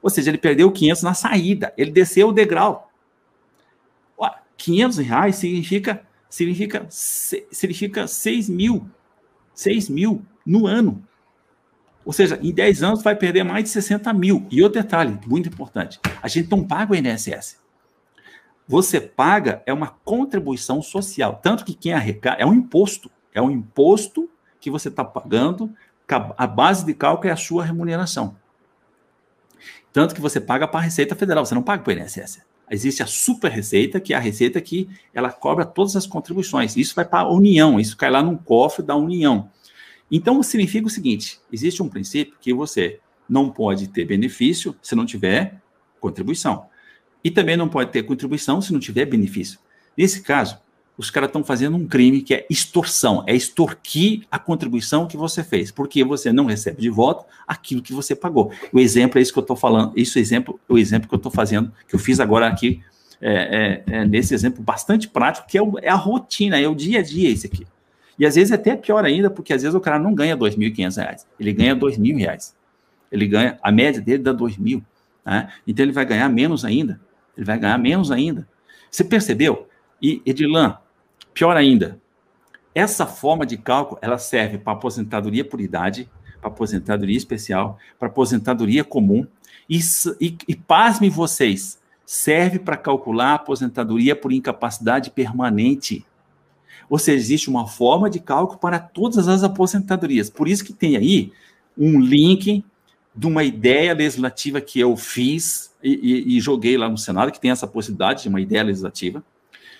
Ou seja, ele perdeu 500 na saída, ele desceu o degrau. 500 reais significa significa significa 6 mil, 6 mil no ano. Ou seja, em 10 anos vai perder mais de 60 mil. E outro detalhe, muito importante: a gente não paga o INSS. Você paga é uma contribuição social. Tanto que quem arrecada é um imposto. É um imposto que você está pagando, a base de cálculo é a sua remuneração. Tanto que você paga para a Receita Federal, você não paga para o INSS. Existe a super receita, que é a receita que ela cobra todas as contribuições. Isso vai para a União, isso cai lá num cofre da União. Então, significa o seguinte: existe um princípio que você não pode ter benefício se não tiver contribuição. E também não pode ter contribuição se não tiver benefício. Nesse caso, os caras estão fazendo um crime que é extorsão, é extorquir a contribuição que você fez, porque você não recebe de volta aquilo que você pagou. O exemplo é isso que eu estou falando, isso é exemplo, o exemplo que eu estou fazendo, que eu fiz agora aqui, é, é, é nesse exemplo bastante prático, que é, o, é, a rotina, é o dia a dia esse aqui. E às vezes é até pior ainda, porque às vezes o cara não ganha R$ 2.500, ele ganha R$ 2.000. Ele ganha, a média dele dá R$ 2.000. Né? Então ele vai ganhar menos ainda. Ele vai ganhar menos ainda. Você percebeu? E, Edilan, pior ainda, essa forma de cálculo, ela serve para aposentadoria por idade, para aposentadoria especial, para aposentadoria comum, e, e, e pasmem vocês, serve para calcular a aposentadoria por incapacidade permanente. Ou seja, existe uma forma de cálculo para todas as aposentadorias. Por isso que tem aí um link de uma ideia legislativa que eu fiz e, e, e joguei lá no Senado, que tem essa possibilidade de uma ideia legislativa.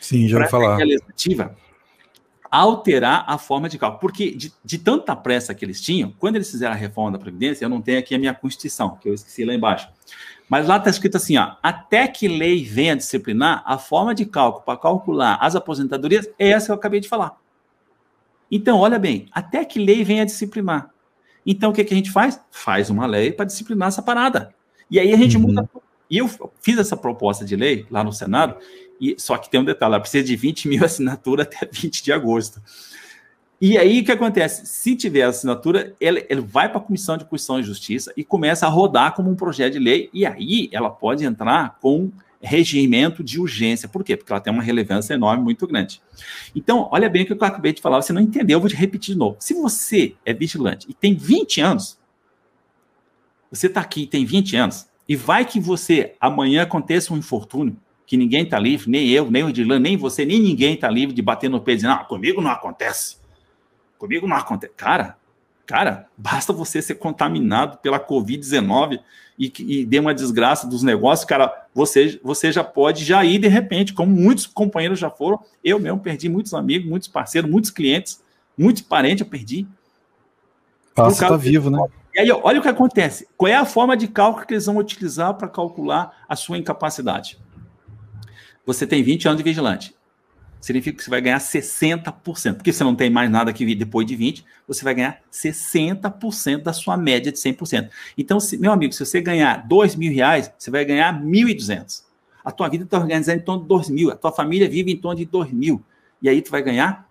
Sim, já vou falar. Ideia legislativa alterar a forma de cálculo. Porque de, de, tanta pressa que eles tinham, quando eles fizeram a reforma da Previdência, eu não tenho aqui a minha Constituição, que eu esqueci lá embaixo. Mas lá está escrito assim, ó, até que lei venha disciplinar, a forma de cálculo para calcular as aposentadorias é essa que eu acabei de falar. Então, olha bem, até que lei venha disciplinar. Então, o que, que a gente faz? Faz uma lei para disciplinar essa parada. E aí a gente uhum. muda. E eu fiz essa proposta de lei lá no Senado, e só que tem um detalhe, ela precisa de 20 mil *laughs* assinaturas até 20 de agosto. E aí o que acontece? Se tiver assinatura, ele, ele vai para a Comissão de Constituição e Justiça e começa a rodar como um projeto de lei, e aí ela pode entrar com regimento de urgência. Por quê? Porque ela tem uma relevância enorme, muito grande. Então, olha bem o que eu acabei de falar, você não entendeu, eu vou te repetir de novo. Se você é vigilante e tem 20 anos, você está aqui e tem 20 anos, e vai que você, amanhã aconteça um infortúnio, que ninguém está livre, nem eu, nem o Edilan, nem você, nem ninguém está livre de bater no pé e dizer, não, comigo não acontece. Comigo não acontece. Cara, cara, basta você ser contaminado pela Covid-19 e, e dê uma desgraça dos negócios, cara, você, você já pode já ir de repente, como muitos companheiros já foram. Eu mesmo perdi muitos amigos, muitos parceiros, muitos clientes, muitos parentes eu perdi. Passa tá vivo, né? E aí, olha o que acontece. Qual é a forma de cálculo que eles vão utilizar para calcular a sua incapacidade? Você tem 20 anos de vigilante significa que você vai ganhar 60%. Porque você não tem mais nada que vir depois de 20, você vai ganhar 60% da sua média de 100%. Então, se, meu amigo, se você ganhar 2 mil reais, você vai ganhar 1.200. A tua vida está organizada em torno de 2 mil, a tua família vive em torno de 2 mil. E aí tu vai ganhar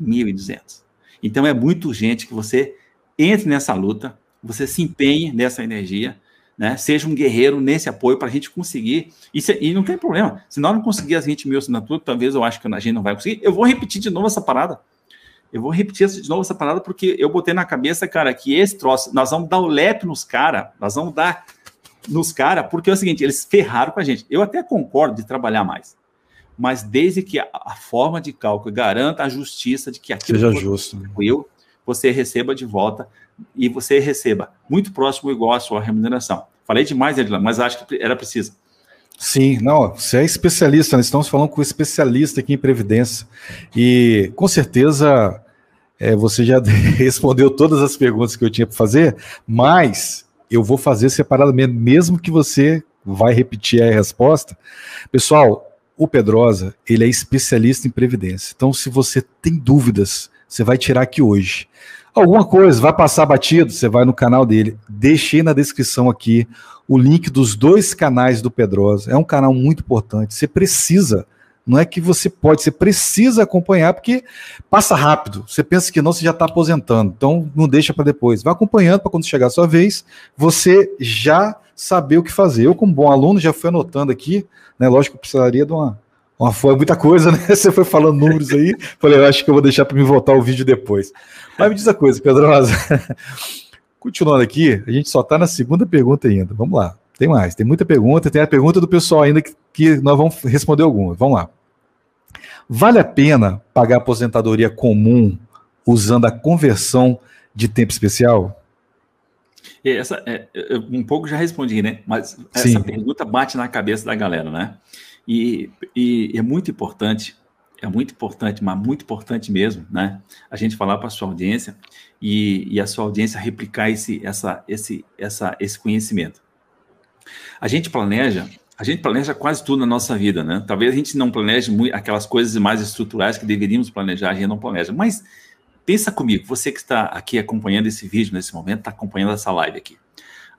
1.200. Então, é muito urgente que você entre nessa luta, você se empenhe nessa energia, né? Seja um guerreiro nesse apoio para a gente conseguir. E, se, e, não tem problema. Se nós não conseguir as 20 mil assinaturas, talvez eu acho que a gente não vai conseguir. Eu vou repetir de novo essa parada. Eu vou repetir de novo essa parada porque eu botei na cabeça, cara, que esse troço, nós vamos dar o lepe nos caras, nós vamos dar nos caras, porque é o seguinte, eles ferraram com a gente. Eu até concordo de trabalhar mais, mas desde que a, a forma de cálculo garanta a justiça de que aquilo seja justo, eu, você receba de volta e você receba muito próximo igual à sua remuneração. Falei demais, Edila, mas acho que era preciso. Sim, não, você é especialista, nós estamos falando com um especialista aqui em Previdência. E com certeza é, você já *laughs* respondeu todas as perguntas que eu tinha para fazer, mas eu vou fazer separadamente, mesmo que você vai repetir a resposta. Pessoal, o Pedrosa, ele é especialista em Previdência. Então, se você tem dúvidas, você vai tirar aqui hoje alguma coisa, vai passar batido, você vai no canal dele. Deixei na descrição aqui o link dos dois canais do Pedrosa. É um canal muito importante. Você precisa, não é que você pode, você precisa acompanhar, porque passa rápido. Você pensa que não, você já está aposentando. Então não deixa para depois. Vai acompanhando para quando chegar a sua vez, você já saber o que fazer. Eu, como bom aluno, já fui anotando aqui, né? Lógico que precisaria de uma uma, foi muita coisa, *laughs* né? Você foi falando números aí. Falei, eu acho que eu vou deixar para me voltar o vídeo depois. Mas me diz a coisa, Pedrosa. *laughs* Continuando aqui, a gente só está na segunda pergunta ainda. Vamos lá. Tem mais, tem muita pergunta. Tem a pergunta do pessoal ainda que, que nós vamos responder algumas. Vamos lá. Vale a pena pagar aposentadoria comum usando a conversão de tempo especial? Essa, é, um pouco já respondi, né? Mas essa Sim. pergunta bate na cabeça da galera, né? E, e é muito importante, é muito importante, mas muito importante mesmo, né? A gente falar para a sua audiência e, e, a sua audiência replicar esse, essa, esse, essa, esse conhecimento. A gente planeja, a gente planeja quase tudo na nossa vida, né? Talvez a gente não planeje muito, aquelas coisas mais estruturais que deveríamos planejar, a gente não planeja. Mas pensa comigo, você que está aqui acompanhando esse vídeo nesse momento, está acompanhando essa live aqui.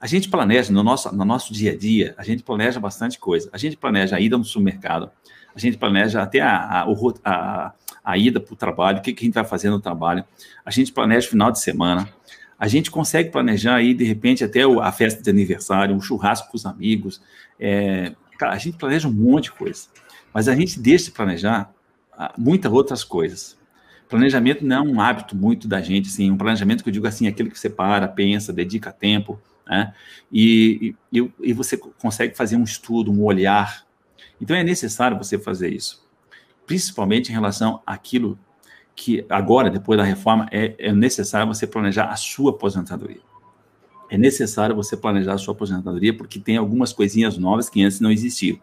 A gente planeja no nosso, no nosso dia a dia, a gente planeja bastante coisa. A gente planeja a ida no supermercado, a gente planeja até a, a, a, a ida para o trabalho, o que, que a gente vai fazer no trabalho, a gente planeja o final de semana, a gente consegue planejar aí, de repente, até a festa de aniversário, um churrasco com os amigos. É, cara, a gente planeja um monte de coisa. Mas a gente deixa de planejar ah, muitas outras coisas. Planejamento não é um hábito muito da gente, assim, um planejamento que eu digo assim, aquele que você para, pensa, dedica tempo, né? E, e, e você consegue fazer um estudo, um olhar. Então é necessário você fazer isso, principalmente em relação àquilo que agora, depois da reforma, é, é necessário você planejar a sua aposentadoria. É necessário você planejar a sua aposentadoria porque tem algumas coisinhas novas que antes não existiam.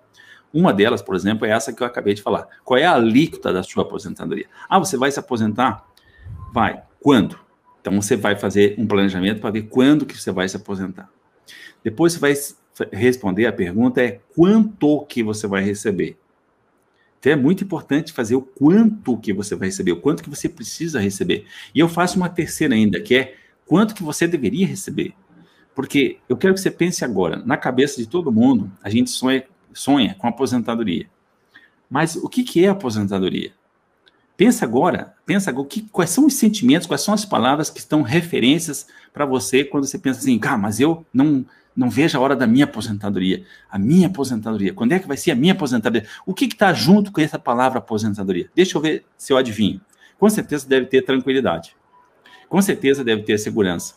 Uma delas, por exemplo, é essa que eu acabei de falar. Qual é a alíquota da sua aposentadoria? Ah, você vai se aposentar? Vai. Quando? Então você vai fazer um planejamento para ver quando que você vai se aposentar. Depois você vai responder a pergunta é quanto que você vai receber. Então é muito importante fazer o quanto que você vai receber, o quanto que você precisa receber. E eu faço uma terceira ainda, que é quanto que você deveria receber. Porque eu quero que você pense agora, na cabeça de todo mundo, a gente sonha, sonha com aposentadoria. Mas o que, que é aposentadoria? Pensa agora, pensa agora, que, quais são os sentimentos, quais são as palavras que estão referências para você quando você pensa assim, cara, mas eu não, não vejo a hora da minha aposentadoria. A minha aposentadoria. Quando é que vai ser a minha aposentadoria? O que está junto com essa palavra aposentadoria? Deixa eu ver se eu adivinho. Com certeza deve ter tranquilidade. Com certeza deve ter segurança.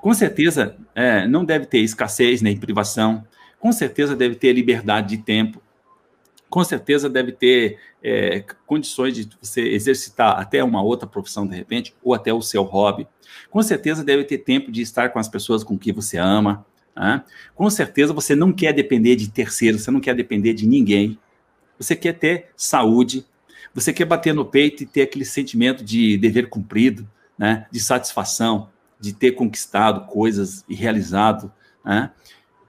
Com certeza é, não deve ter escassez nem privação. Com certeza deve ter liberdade de tempo com certeza deve ter é, condições de você exercitar até uma outra profissão de repente, ou até o seu hobby. Com certeza deve ter tempo de estar com as pessoas com que você ama. Né? Com certeza você não quer depender de terceiros, você não quer depender de ninguém. Você quer ter saúde, você quer bater no peito e ter aquele sentimento de dever cumprido, né? de satisfação, de ter conquistado coisas e realizado. Né?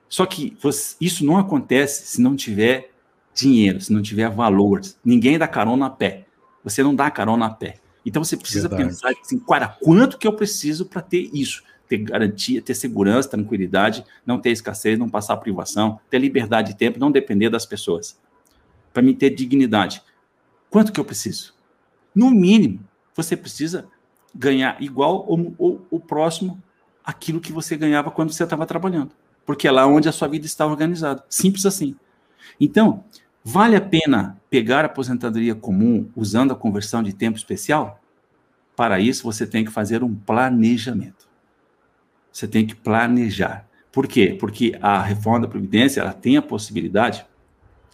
Só que isso não acontece se não tiver dinheiro, se não tiver valor, ninguém dá carona a pé. Você não dá carona a pé. Então você precisa Verdade. pensar assim, cara, quanto que eu preciso para ter isso? Ter garantia, ter segurança, tranquilidade, não ter escassez, não passar privação, ter liberdade de tempo, não depender das pessoas. Para me ter dignidade. Quanto que eu preciso? No mínimo, você precisa ganhar igual ou, ou, ou próximo aquilo que você ganhava quando você estava trabalhando. Porque é lá onde a sua vida está organizada. Simples assim. Então, vale a pena pegar a aposentadoria comum usando a conversão de tempo especial? Para isso, você tem que fazer um planejamento. Você tem que planejar. Por quê? Porque a reforma da Previdência ela tem a possibilidade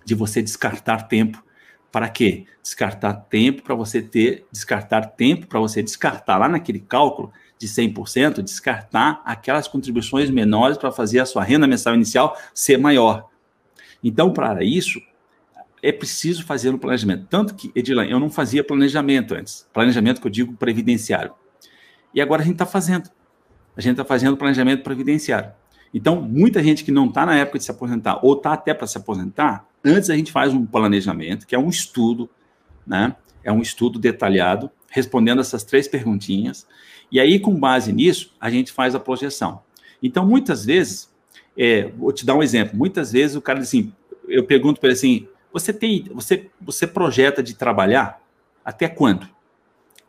de você descartar tempo. Para quê? Descartar tempo para você ter, descartar tempo para você descartar lá naquele cálculo de 100%, descartar aquelas contribuições menores para fazer a sua renda mensal inicial ser maior. Então, para isso, é preciso fazer um planejamento. Tanto que, Edilan, eu não fazia planejamento antes. Planejamento que eu digo previdenciário. E agora a gente está fazendo. A gente está fazendo planejamento previdenciário. Então, muita gente que não está na época de se aposentar, ou está até para se aposentar, antes a gente faz um planejamento, que é um estudo, né? É um estudo detalhado, respondendo essas três perguntinhas. E aí, com base nisso, a gente faz a projeção. Então, muitas vezes, é, vou te dar um exemplo. Muitas vezes o cara diz assim, eu pergunto para ele assim, você tem, você, você projeta de trabalhar até quando?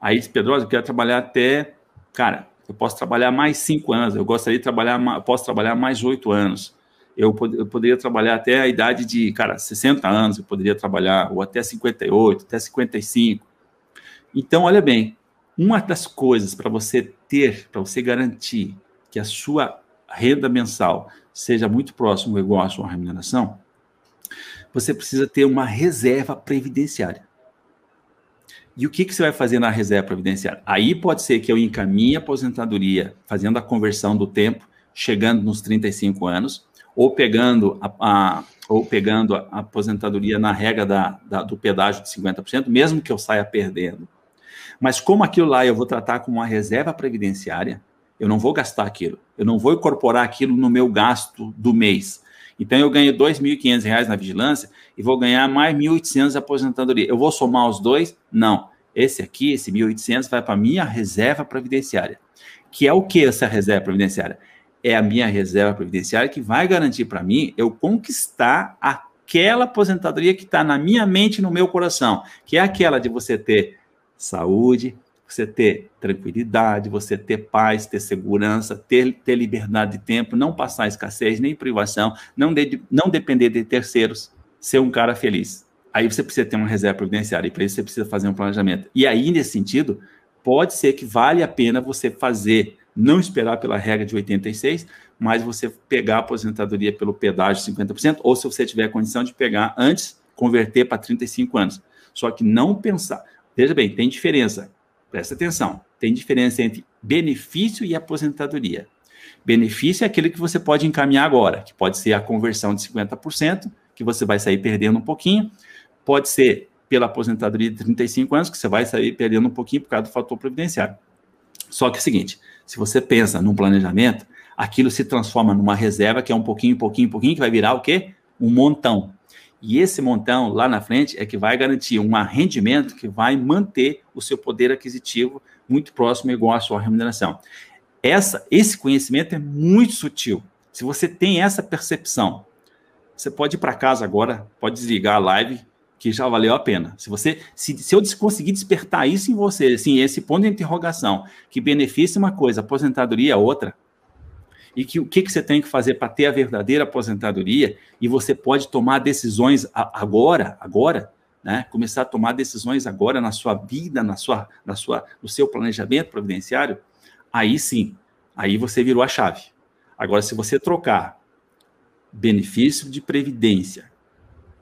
Aí diz Pedrosa, eu quero trabalhar até, cara, eu posso trabalhar mais cinco anos, eu gostaria de trabalhar, posso trabalhar mais oito anos. Eu, eu poderia trabalhar até a idade de, cara, 60 anos, eu poderia trabalhar, ou até 58, até 55. Então, olha bem, uma das coisas para você ter, para você garantir que a sua renda mensal seja muito próximo igual à sua remuneração, você precisa ter uma reserva previdenciária. E o que, que você vai fazer na reserva previdenciária? Aí pode ser que eu encaminhe a aposentadoria, fazendo a conversão do tempo, chegando nos 35 anos, ou pegando a, a ou pegando a aposentadoria na regra da, da, do pedágio de 50%, mesmo que eu saia perdendo. Mas como aquilo lá eu vou tratar como uma reserva previdenciária, eu não vou gastar aquilo. Eu não vou incorporar aquilo no meu gasto do mês. Então, eu ganho R$ 2.500 na vigilância e vou ganhar mais R$ 1.800 de aposentadoria. Eu vou somar os dois? Não. Esse aqui, esse 1.800, vai para a minha reserva previdenciária. Que é o que essa reserva previdenciária? É a minha reserva previdenciária que vai garantir para mim eu conquistar aquela aposentadoria que está na minha mente e no meu coração, que é aquela de você ter saúde, você ter tranquilidade, você ter paz, ter segurança, ter, ter liberdade de tempo, não passar escassez nem privação, não, de, não depender de terceiros, ser um cara feliz. Aí você precisa ter uma reserva previdenciária e para isso você precisa fazer um planejamento. E aí, nesse sentido, pode ser que vale a pena você fazer, não esperar pela regra de 86, mas você pegar a aposentadoria pelo pedágio 50%, ou se você tiver condição de pegar antes, converter para 35 anos. Só que não pensar. Veja bem, tem diferença Presta atenção. Tem diferença entre benefício e aposentadoria. Benefício é aquele que você pode encaminhar agora, que pode ser a conversão de 50%, que você vai sair perdendo um pouquinho. Pode ser pela aposentadoria de 35 anos, que você vai sair perdendo um pouquinho por causa do fator previdenciário. Só que é o seguinte, se você pensa num planejamento, aquilo se transforma numa reserva que é um pouquinho, pouquinho, pouquinho, que vai virar o quê? Um montão. E esse montão lá na frente é que vai garantir um rendimento que vai manter o seu poder aquisitivo muito próximo igual à sua remuneração. Essa, esse conhecimento é muito sutil. Se você tem essa percepção, você pode ir para casa agora, pode desligar a live, que já valeu a pena. Se você, se, se eu conseguir despertar isso em você, assim, esse ponto de interrogação, que benefício uma coisa, aposentadoria é outra, e que o que, que você tem que fazer para ter a verdadeira aposentadoria, e você pode tomar decisões agora, agora, né? Começar a tomar decisões agora na sua vida, na sua, na sua, no seu planejamento providenciário, aí sim, aí você virou a chave. Agora, se você trocar benefício de previdência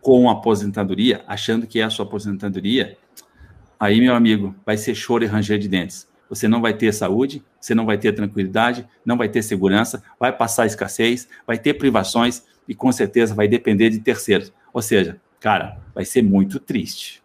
com aposentadoria, achando que é a sua aposentadoria, aí, meu amigo, vai ser choro e ranger de dentes. Você não vai ter saúde, você não vai ter tranquilidade, não vai ter segurança, vai passar escassez, vai ter privações e com certeza vai depender de terceiros. Ou seja, cara, vai ser muito triste.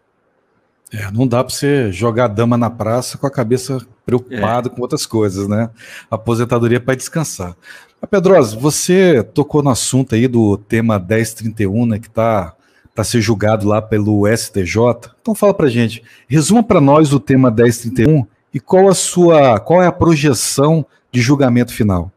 É, não dá para você jogar dama na praça com a cabeça preocupada é. com outras coisas, né? Aposentadoria para descansar. A Pedrosa, você tocou no assunto aí do tema 1031, né, que está para ser julgado lá pelo STJ. Então fala para gente, resuma para nós o tema 1031 e qual a sua, qual é a projeção de julgamento final?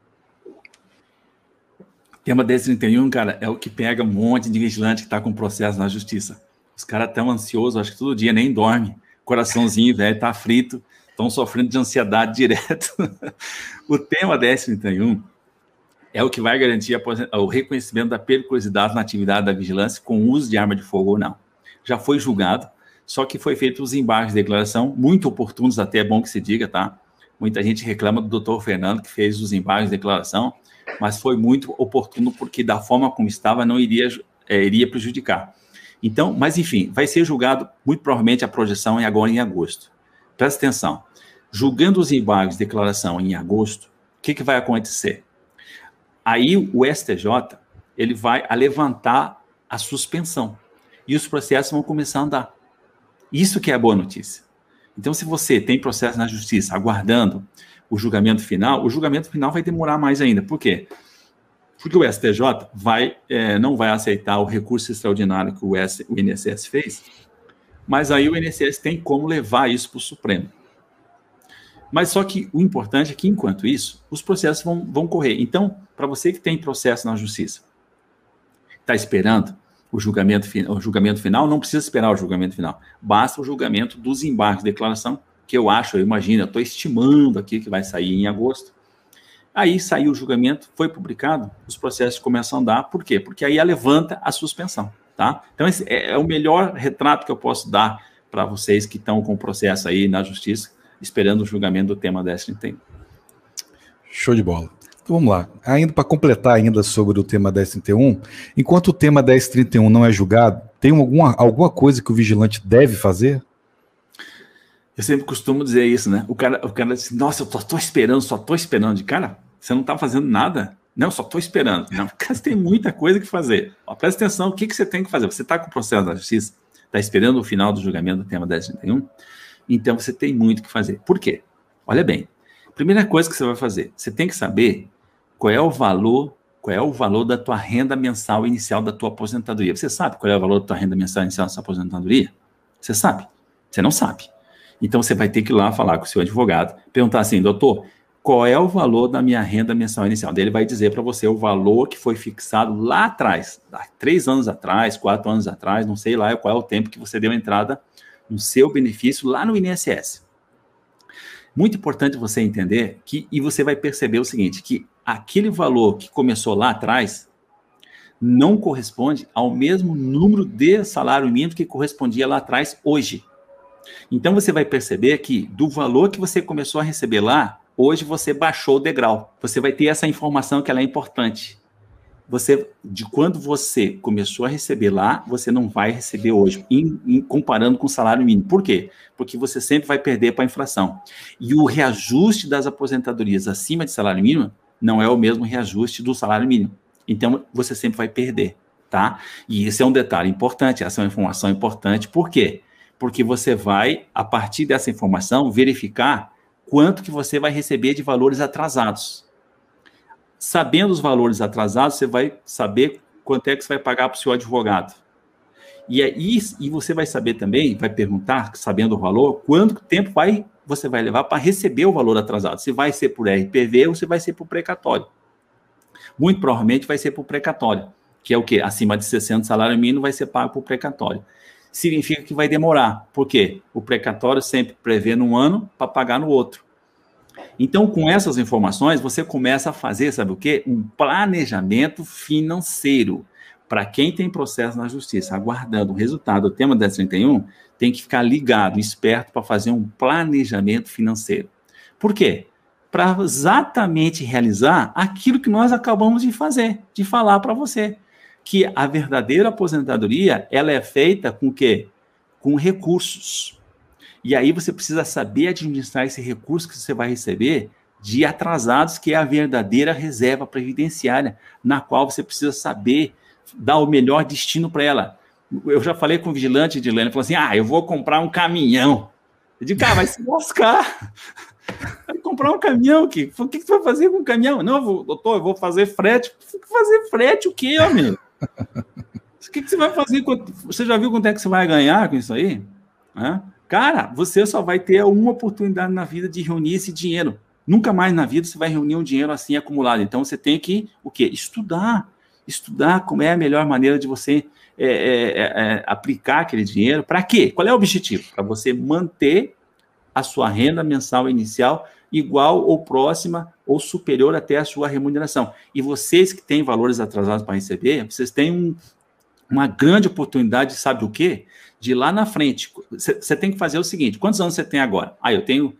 O tema 1031, cara, é o que pega um monte de vigilante que está com processo na justiça. Os caras estão ansiosos, acho que todo dia nem dorme. Coraçãozinho, *laughs* velho, tá frito, estão sofrendo de ansiedade *laughs* direto. o tema 1031 é o que vai garantir o reconhecimento da periculosidade na atividade da vigilância com uso de arma de fogo ou não. Já foi julgado, só que foi feito os embargos de declaração, muito oportunos, até é bom que se diga, tá? Muita gente reclama do doutor Fernando, que fez os embargos de declaração, mas foi muito oportuno porque, da forma como estava, não iria, é, iria prejudicar. Então, mas enfim, vai ser julgado muito provavelmente a projeção é agora em agosto. Presta atenção. Julgando os embargos de declaração em agosto, o que, que vai acontecer? Aí o STJ ele vai levantar a suspensão e os processos vão começar a andar. Isso que é a boa notícia. Então, se você tem processo na justiça aguardando o julgamento final, o julgamento final vai demorar mais ainda. Por quê? Porque o STJ vai, é, não vai aceitar o recurso extraordinário que o, S, o INSS fez, mas aí o INSS tem como levar isso para o Supremo. Mas só que o importante é que, enquanto isso, os processos vão, vão correr. Então, para você que tem processo na justiça, está esperando o julgamento, o julgamento final, não precisa esperar o julgamento final. Basta o julgamento dos embargos de declaração, que eu acho, eu imagino, eu estou estimando aqui que vai sair em agosto. Aí saiu o julgamento, foi publicado, os processos começam a andar. Por quê? Porque aí levanta a suspensão, tá? Então, esse é, é o melhor retrato que eu posso dar para vocês que estão com o processo aí na justiça esperando o julgamento do tema 1031. Show de bola. Vamos lá. Ainda para completar ainda sobre o tema 1031, enquanto o tema 1031 não é julgado, tem alguma, alguma coisa que o vigilante deve fazer? Eu sempre costumo dizer isso, né? O cara, o cara diz, nossa, eu tô, tô esperando, só tô esperando. De cara, você não tá fazendo nada? Não, só tô esperando. Não, *laughs* porque você tem muita coisa que fazer. Ó, presta atenção, o que, que você tem que fazer? Você tá com o processo da justiça, tá esperando o final do julgamento do tema 1031, então você tem muito que fazer. Por quê? Olha bem. Primeira coisa que você vai fazer, você tem que saber qual é o valor, qual é o valor da tua renda mensal inicial da tua aposentadoria. Você sabe qual é o valor da tua renda mensal inicial da sua aposentadoria? Você sabe? Você não sabe. Então você vai ter que ir lá falar com o seu advogado, perguntar assim, doutor, qual é o valor da minha renda mensal inicial? Daí ele vai dizer para você o valor que foi fixado lá atrás, três anos atrás, quatro anos atrás, não sei lá qual é o tempo que você deu entrada no seu benefício lá no INSS. Muito importante você entender que, e você vai perceber o seguinte, que aquele valor que começou lá atrás não corresponde ao mesmo número de salário mínimo que correspondia lá atrás hoje. Então você vai perceber que do valor que você começou a receber lá, hoje você baixou o degrau. Você vai ter essa informação que ela é importante você de quando você começou a receber lá, você não vai receber hoje, em, em, comparando com o salário mínimo. Por quê? Porque você sempre vai perder para a inflação. E o reajuste das aposentadorias acima de salário mínimo não é o mesmo reajuste do salário mínimo. Então, você sempre vai perder, tá? E esse é um detalhe importante, essa é uma informação importante. Por quê? Porque você vai, a partir dessa informação, verificar quanto que você vai receber de valores atrasados. Sabendo os valores atrasados, você vai saber quanto é que você vai pagar para o seu advogado. E, aí, e você vai saber também, vai perguntar, sabendo o valor, quanto tempo vai, você vai levar para receber o valor atrasado. Se vai ser por RPV ou se vai ser por precatório. Muito provavelmente vai ser por precatório, que é o quê? Acima de 60 salário mínimo vai ser pago por precatório. significa que vai demorar. Por quê? O precatório sempre prevê num ano para pagar no outro. Então, com essas informações, você começa a fazer, sabe o quê? Um planejamento financeiro. Para quem tem processo na justiça aguardando o resultado do tema 1031, tem que ficar ligado, esperto para fazer um planejamento financeiro. Por quê? Para exatamente realizar aquilo que nós acabamos de fazer, de falar para você, que a verdadeira aposentadoria, ela é feita com quê? Com recursos. E aí você precisa saber administrar esse recurso que você vai receber de atrasados, que é a verdadeira reserva previdenciária, na qual você precisa saber dar o melhor destino para ela. Eu já falei com o vigilante de Lênin, falou assim: ah, eu vou comprar um caminhão. Eu digo, cara, vai se lascar. *laughs* Vai comprar um caminhão, que o que, você vai fazer com um caminhão? Não, vou, doutor, eu vou fazer frete. Fazer frete o quê, amigo? *laughs* O que, que você vai fazer? Você já viu quanto é que você vai ganhar com isso aí? Cara, você só vai ter uma oportunidade na vida de reunir esse dinheiro. Nunca mais na vida você vai reunir um dinheiro assim acumulado. Então você tem que o quê? Estudar. Estudar como é a melhor maneira de você é, é, é, é aplicar aquele dinheiro. Para quê? Qual é o objetivo? Para você manter a sua renda mensal inicial igual ou próxima ou superior até a sua remuneração. E vocês que têm valores atrasados para receber, vocês têm um, uma grande oportunidade, sabe o quê? De lá na frente. Você tem que fazer o seguinte: quantos anos você tem agora? Ah, eu tenho,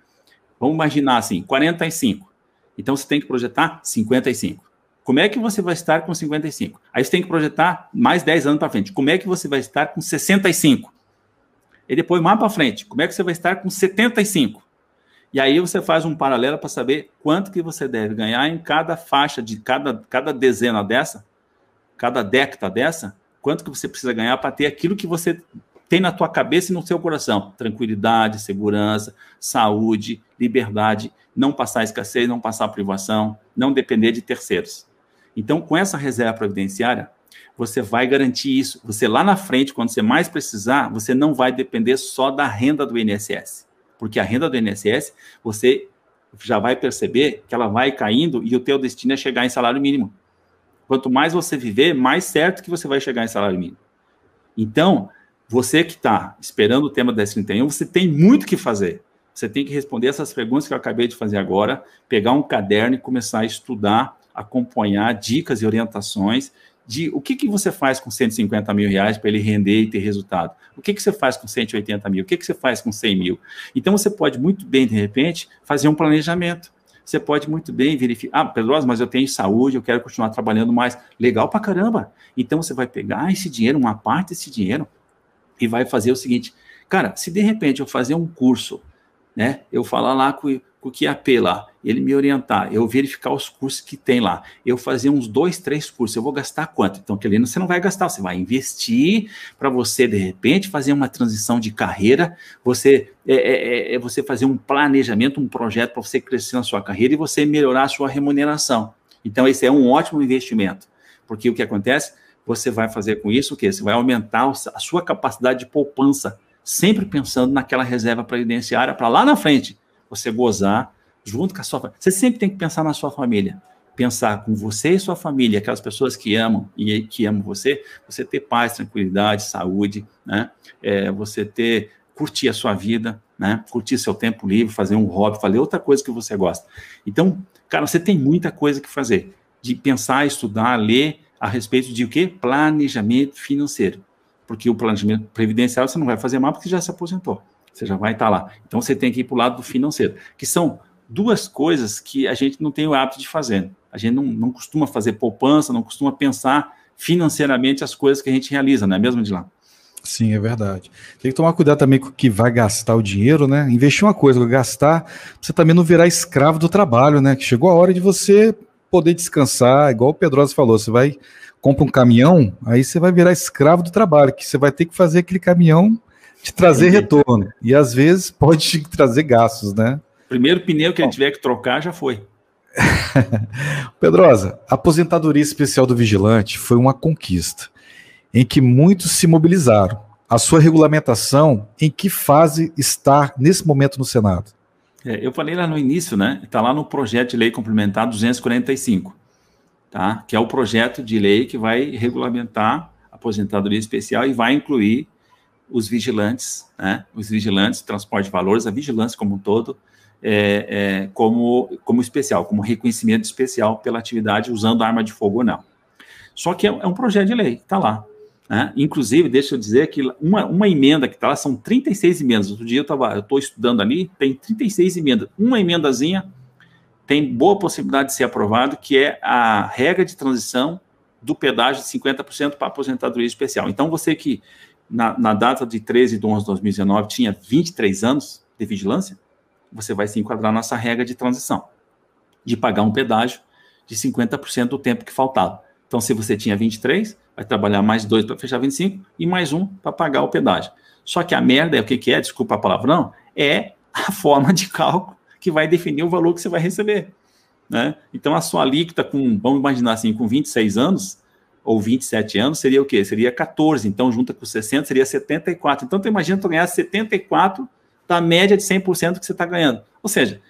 vamos imaginar assim, 45. Então você tem que projetar 55. Como é que você vai estar com 55? Aí você tem que projetar mais 10 anos para frente. Como é que você vai estar com 65? E depois mais para frente, como é que você vai estar com 75? E aí você faz um paralelo para saber quanto que você deve ganhar em cada faixa de cada, cada dezena dessa, cada década dessa, quanto que você precisa ganhar para ter aquilo que você tem na tua cabeça e no seu coração. Tranquilidade, segurança, saúde, liberdade, não passar escassez, não passar privação, não depender de terceiros. Então, com essa reserva previdenciária, você vai garantir isso. Você lá na frente, quando você mais precisar, você não vai depender só da renda do INSS. Porque a renda do INSS, você já vai perceber que ela vai caindo e o teu destino é chegar em salário mínimo. Quanto mais você viver, mais certo que você vai chegar em salário mínimo. Então, você que está esperando o tema 1031, você tem muito que fazer. Você tem que responder essas perguntas que eu acabei de fazer agora, pegar um caderno e começar a estudar, acompanhar dicas e orientações de o que, que você faz com 150 mil reais para ele render e ter resultado. O que, que você faz com 180 mil? O que, que você faz com 100 mil? Então, você pode muito bem, de repente, fazer um planejamento. Você pode muito bem verificar, ah, Pedroso, mas eu tenho saúde, eu quero continuar trabalhando mais. Legal pra caramba. Então, você vai pegar esse dinheiro, uma parte desse dinheiro, e vai fazer o seguinte, cara, se de repente eu fazer um curso, né, eu falar lá com, com o QAP lá, ele me orientar, eu verificar os cursos que tem lá, eu fazer uns dois, três cursos, eu vou gastar quanto? Então, aquele você não vai gastar, você vai investir para você, de repente, fazer uma transição de carreira, você, é, é, é, é você fazer um planejamento, um projeto para você crescer na sua carreira e você melhorar a sua remuneração. Então, esse é um ótimo investimento, porque o que acontece? Você vai fazer com isso o quê? Você vai aumentar a sua capacidade de poupança, sempre pensando naquela reserva previdenciária para lá na frente você gozar junto com a sua família. Você sempre tem que pensar na sua família. Pensar com você e sua família, aquelas pessoas que amam e que amam você, você ter paz, tranquilidade, saúde, né? É, você ter, curtir a sua vida, né? Curtir seu tempo livre, fazer um hobby, fazer outra coisa que você gosta. Então, cara, você tem muita coisa que fazer. De pensar, estudar, ler a respeito de o quê? Planejamento financeiro. Porque o planejamento previdenciário você não vai fazer mais porque já se aposentou. Você já vai estar lá. Então você tem que ir para o lado do financeiro, que são duas coisas que a gente não tem o hábito de fazer. A gente não, não costuma fazer poupança, não costuma pensar financeiramente as coisas que a gente realiza, não é mesmo, Dilan? Sim, é verdade. Tem que tomar cuidado também com o que vai gastar o dinheiro, né? Investir uma coisa, gastar, você também não virar escravo do trabalho, né? Que chegou a hora de você poder descansar, igual o Pedrosa falou, você vai compra um caminhão, aí você vai virar escravo do trabalho, que você vai ter que fazer aquele caminhão te trazer retorno. E às vezes *laughs* pode trazer gastos, né? Primeiro pneu que ele tiver que trocar já foi. *laughs* Pedrosa, a aposentadoria especial do vigilante foi uma conquista em que muitos se mobilizaram. A sua regulamentação, em que fase está nesse momento no Senado? É, eu falei lá no início, né? Está lá no projeto de lei complementar 245, tá? Que é o projeto de lei que vai regulamentar a aposentadoria especial e vai incluir os vigilantes, né, os vigilantes, transporte de valores, a vigilância como um todo, é, é, como, como especial, como reconhecimento especial pela atividade usando arma de fogo ou não. Só que é, é um projeto de lei, está lá. Né? Inclusive, deixa eu dizer que uma, uma emenda que está lá, são 36 emendas. Outro dia eu estou estudando ali, tem 36 emendas. Uma emendazinha tem boa possibilidade de ser aprovado, que é a regra de transição do pedágio de 50% para aposentadoria especial. Então, você que na, na, data de 13 de 11 de 2019 tinha 23 anos de vigilância, você vai se enquadrar nessa regra de transição, de pagar um pedágio de 50% do tempo que faltava. Então, se você tinha 23, vai trabalhar mais dois para fechar 25 e mais um para pagar o pedágio. Só que a merda é o que, que é, desculpa a palavrão, é a *laughs* forma de cálculo que vai definir o valor que você vai receber. Né? Então, a sua alíquota com, vamos imaginar assim, com 26 anos ou 27 anos, seria o quê? Seria 14. Então, junta com 60, seria 74. Então, tu imagina tu ganhar 74 da média de 100% que você está ganhando. Ou seja,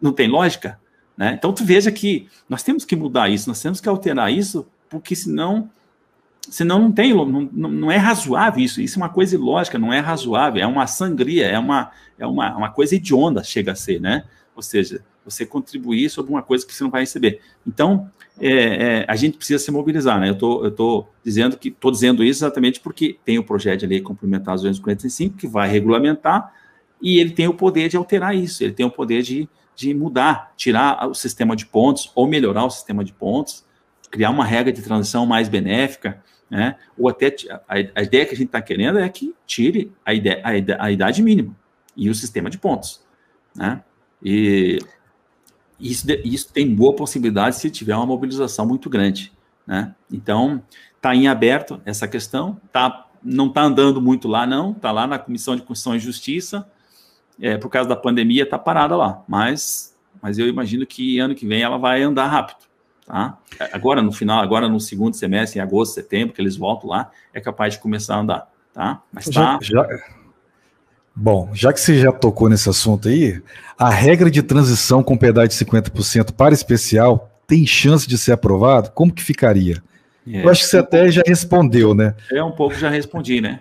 não tem lógica? Né? Então, tu veja que nós temos que mudar isso, nós temos que alterar isso, porque senão, senão não tem, não, não é razoável isso. Isso é uma coisa ilógica, não é razoável, é uma sangria, é uma, é uma, uma coisa hedionda, chega a ser, né? Ou seja, você contribuir sobre uma coisa que você não vai receber. Então, é, é, a gente precisa se mobilizar, né? Eu tô, estou tô dizendo que estou dizendo isso exatamente porque tem o projeto de lei complementar 245 que vai regulamentar e ele tem o poder de alterar isso, ele tem o poder de, de mudar, tirar o sistema de pontos ou melhorar o sistema de pontos, criar uma regra de transição mais benéfica, né? Ou até a, ideia que a gente está querendo é que tire a, ideia, a, a idade mínima e o sistema de pontos, né? E isso, isso tem boa possibilidade se tiver uma mobilização muito grande, né? Então, está em aberto essa questão, tá, não está andando muito lá, não, está lá na Comissão de Constituição e Justiça, é, por causa da pandemia, está parada lá, mas, mas eu imagino que ano que vem ela vai andar rápido, tá? Agora, no final, agora no segundo semestre, em agosto, setembro, que eles voltam lá, é capaz de começar a andar, tá? Mas tá... Já, já Bom, já que você já tocou nesse assunto aí, a regra de transição com pedágio de 50% para especial tem chance de ser aprovado? Como que ficaria? É, Eu acho que você até já respondeu, né? É um pouco já respondi, né?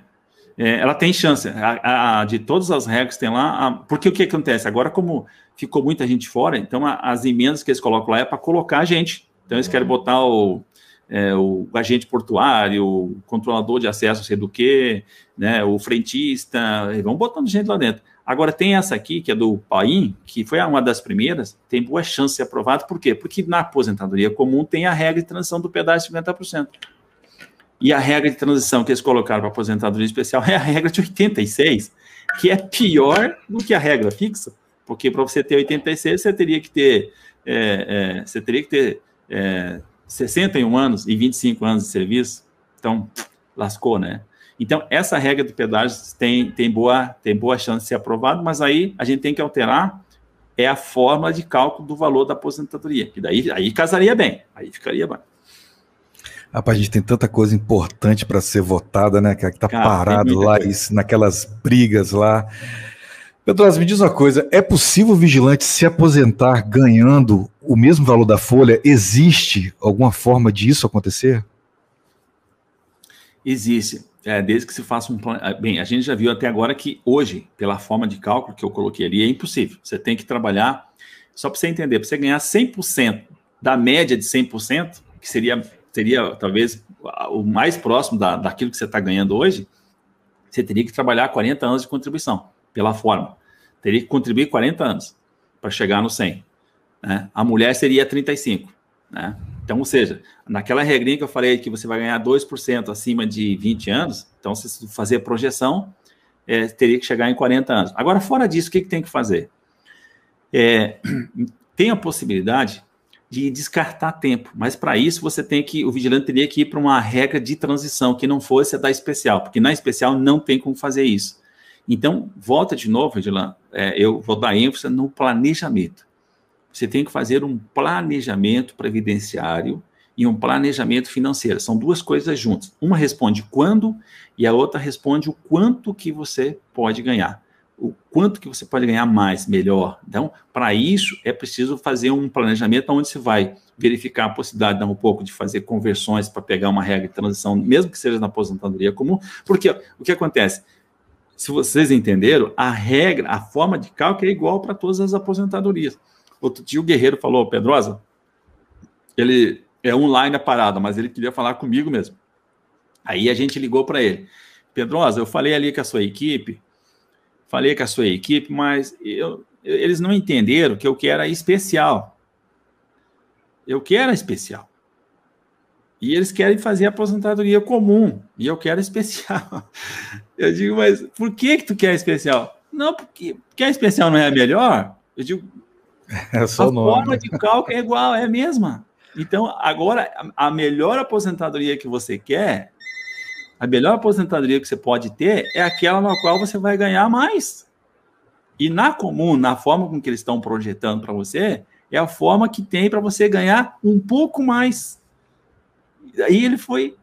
É, ela tem chance. A, a, de todas as regras que tem lá, a, porque o que acontece? Agora, como ficou muita gente fora, então as emendas que eles colocam lá é para colocar a gente. Então eles querem botar o, é, o agente portuário, o controlador de acesso, sei do que, né, o frentista, vão botando gente lá dentro. Agora, tem essa aqui, que é do Paim, que foi uma das primeiras, tem boa chance de ser aprovado, por quê? Porque na aposentadoria comum tem a regra de transição do pedágio de 50%. E a regra de transição que eles colocaram para aposentadoria especial é a regra de 86, que é pior do que a regra fixa, porque para você ter 86, você teria que ter, é, é, você teria que ter é, 61 anos e 25 anos de serviço, então lascou, né? Então, essa regra do pedágio tem, tem, boa, tem boa chance de ser aprovada, mas aí a gente tem que alterar é a forma de cálculo do valor da aposentadoria, que daí aí casaria bem, aí ficaria bem. Rapaz, a gente tem tanta coisa importante para ser votada, né? Que tá Cara, parado lá, isso, naquelas brigas lá. Pedrosa, me diz uma coisa: é possível o vigilante se aposentar ganhando o mesmo valor da folha? Existe alguma forma disso acontecer? Existe. É, desde que se faça um plano. Ah, bem, a gente já viu até agora que hoje, pela forma de cálculo que eu coloquei ali, é impossível. Você tem que trabalhar, só para você entender, para você ganhar 100% da média de 100%, que seria, seria talvez o mais próximo da, daquilo que você está ganhando hoje, você teria que trabalhar 40 anos de contribuição, pela forma teria que contribuir 40 anos para chegar no 100. Né? A mulher seria 35. Né? Então, ou seja, naquela regrinha que eu falei que você vai ganhar 2% acima de 20 anos, então, se fazer a projeção, é, teria que chegar em 40 anos. Agora, fora disso, o que, que tem que fazer? É, tem a possibilidade de descartar tempo, mas para isso você tem que, o vigilante teria que ir para uma regra de transição que não fosse a da especial, porque na especial não tem como fazer isso. Então, volta de novo, Edilan, é, eu vou dar ênfase no planejamento. Você tem que fazer um planejamento previdenciário e um planejamento financeiro. São duas coisas juntas. Uma responde quando e a outra responde o quanto que você pode ganhar. O quanto que você pode ganhar mais, melhor. Então, para isso, é preciso fazer um planejamento onde você vai verificar a possibilidade de dar um pouco de fazer conversões para pegar uma regra de transição, mesmo que seja na aposentadoria comum, porque o que acontece? Se vocês entenderam, a regra, a forma de cálculo é igual para todas as aposentadorias. Outro dia o Guerreiro falou, Pedrosa, ele é online a parada, mas ele queria falar comigo mesmo. Aí a gente ligou para ele. Pedrosa, eu falei ali com a sua equipe, falei com a sua equipe, mas eu, eles não entenderam que eu quero especial. Eu quero especial. E eles querem fazer aposentadoria comum, e eu quero especial. *laughs* Eu digo, mas por que que tu quer especial? Não, porque, porque a especial não é a melhor. Eu digo, *laughs* é só a nome. forma de cálculo é igual, é a mesma. Então, agora, a melhor aposentadoria que você quer a melhor aposentadoria que você pode ter é aquela na qual você vai ganhar mais. E na comum, na forma com que eles estão projetando para você, é a forma que tem para você ganhar um pouco mais. Aí ele foi,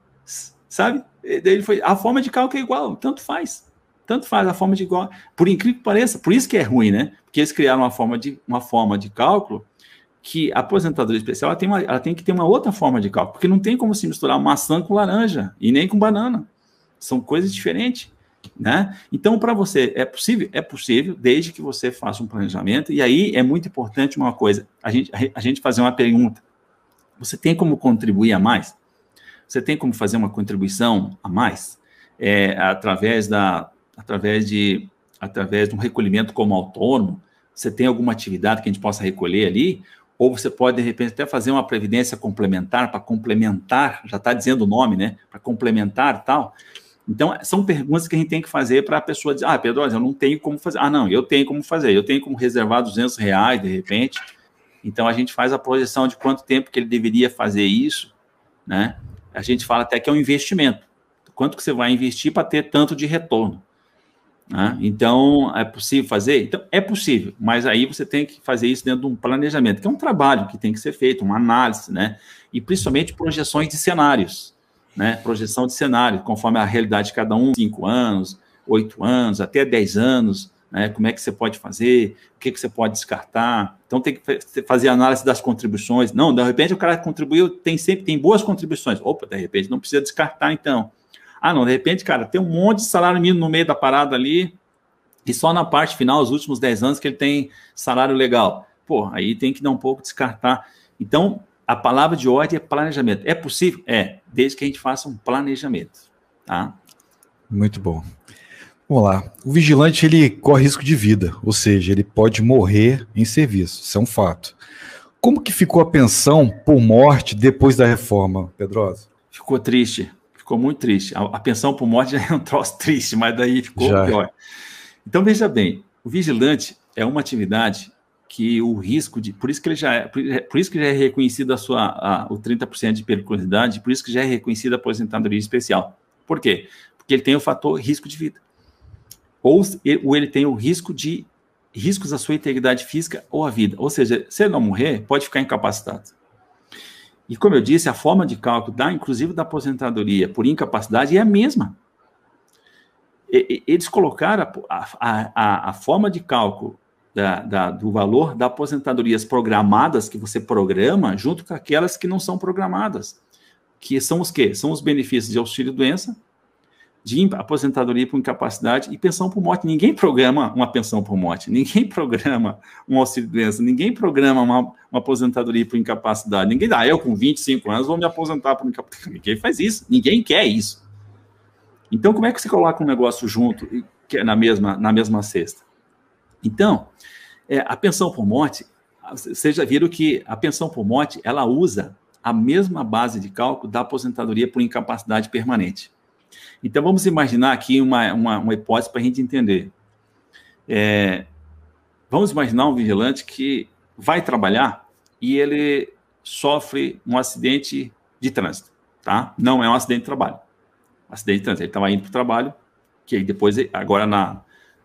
sabe? Ele foi, a forma de cálculo é igual, tanto faz. Tanto faz a forma de igual. Por incrível que pareça, por isso que é ruim, né? Porque eles criaram uma forma de, uma forma de cálculo que a aposentadoria especial ela tem, uma, ela tem que ter uma outra forma de cálculo, porque não tem como se misturar maçã com laranja e nem com banana. São coisas diferentes. Né? Então, para você, é possível? É possível, desde que você faça um planejamento. E aí é muito importante uma coisa: a gente, a gente fazer uma pergunta. Você tem como contribuir a mais? Você tem como fazer uma contribuição a mais? É, através, da, através, de, através de um recolhimento como autônomo? Você tem alguma atividade que a gente possa recolher ali? Ou você pode, de repente, até fazer uma previdência complementar, para complementar, já está dizendo o nome, né? Para complementar tal. Então, são perguntas que a gente tem que fazer para a pessoa dizer, ah, Pedro, eu não tenho como fazer. Ah, não, eu tenho como fazer. Eu tenho como reservar 200 reais, de repente. Então, a gente faz a projeção de quanto tempo que ele deveria fazer isso, né? A gente fala até que é um investimento. Quanto que você vai investir para ter tanto de retorno. Né? Então, é possível fazer? Então, é possível, mas aí você tem que fazer isso dentro de um planejamento, que é um trabalho que tem que ser feito, uma análise, né? E principalmente projeções de cenários, né? Projeção de cenário, conforme a realidade de cada um, cinco anos, oito anos, até dez anos, né? Como é que você pode fazer, o que, que você pode descartar. Então, tem que fazer análise das contribuições. Não, de repente o cara contribuiu, tem sempre tem boas contribuições. Opa, de repente não precisa descartar, então. Ah, não, de repente, cara, tem um monte de salário mínimo no meio da parada ali, e só na parte final, os últimos 10 anos, que ele tem salário legal. Pô, aí tem que dar um pouco descartar. Então, a palavra de ordem é planejamento. É possível? É, desde que a gente faça um planejamento. Tá? Muito bom. Vamos lá. O vigilante ele corre risco de vida, ou seja, ele pode morrer em serviço. Isso é um fato. Como que ficou a pensão por morte depois da reforma, Pedrosa? Ficou triste ficou muito triste. A, a, pensão por morte *laughs* já é um troço triste, mas daí ficou já. pior. Então, veja bem, o vigilante é uma atividade que o risco de. Por isso que ele já é, por isso que já é reconhecido a sua, a, o 30% de periculosidade, por isso que já é reconhecida a aposentadoria especial. Por quê? Porque ele tem o fator risco de vida. Ou, ou ele tem o risco de riscos à sua integridade física ou à vida. Ou seja, se ele não morrer, pode ficar incapacitado. E como eu disse, a forma de cálculo da, inclusive da aposentadoria por incapacidade é a mesma. E, eles colocaram a, a, a, a forma de cálculo da, da, do valor da aposentadorias programadas que você programa junto com aquelas que não são programadas. Que são os quê? São os benefícios de auxílio-doença, de aposentadoria por incapacidade e pensão por morte. Ninguém programa uma pensão por morte, ninguém *laughs* programa um auxílio-doença, ninguém programa uma, uma, aposentadoria por incapacidade. Ninguém dá, ah, eu com 25 anos vou me aposentar por incapacidade. *laughs* Ninguém faz isso, ninguém quer isso. Então, como é que você coloca um negócio junto, que é na mesma, na mesma cesta? Então, é, a pensão por morte, vocês já viram que a pensão por morte, ela usa a mesma base de cálculo da aposentadoria por incapacidade permanente. Então, vamos imaginar aqui uma, uma, uma hipótese para a gente entender. É, vamos imaginar um vigilante que vai trabalhar e ele sofre um acidente de trânsito, tá? Não é um acidente de trabalho. Acidente de trânsito. Ele estava indo para o trabalho, que depois, agora na,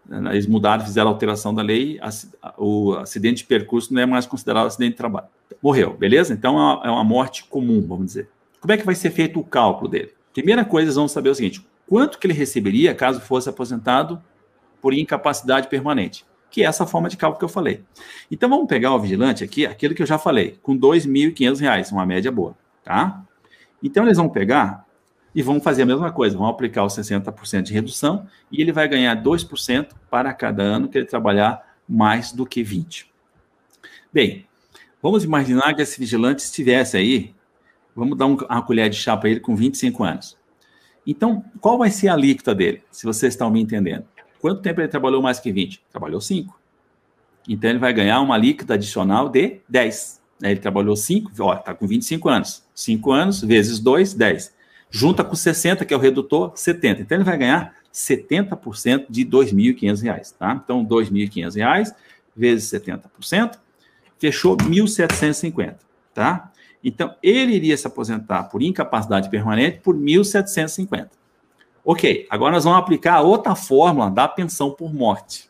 na, eles mudaram, fizeram alteração da lei, a, o acidente de percurso não é mais considerado acidente de trabalho. Morreu, beleza? Então é uma, é uma morte comum, vamos dizer. Como é que vai ser feito o cálculo dele? Primeira coisa, eles vão saber o seguinte: quanto que ele receberia caso fosse aposentado por incapacidade permanente, que é essa forma de cálculo que eu falei. Então vamos pegar o vigilante aqui, aquilo que eu já falei, com R$ 2.500, uma média boa, tá? Então eles vão pegar e vão fazer a mesma coisa, vão aplicar os 60% de redução e ele vai ganhar 2% para cada ano que ele trabalhar mais do que 20. Bem, vamos imaginar que esse vigilante estivesse aí, vamos dar uma colher de chá para ele com 25 anos. Então, qual vai ser a alíquota dele, se vocês estão me entendendo? Quanto tempo ele trabalhou mais que 20? Trabalhou 5. Então, ele vai ganhar uma alíquota adicional de 10. Ele trabalhou 5, ó, está com 25 anos. 5 anos vezes 2, 10 junta com 60, que é o redutor, 70. Então ele vai ganhar 70% de R$ 2.500, tá? Então, R$ 2.500 vezes 70%, fechou R$ 1.750, tá? Então, ele iria se aposentar por incapacidade permanente por R$ 1.750. Ok, agora nós vamos aplicar a outra fórmula da pensão por morte.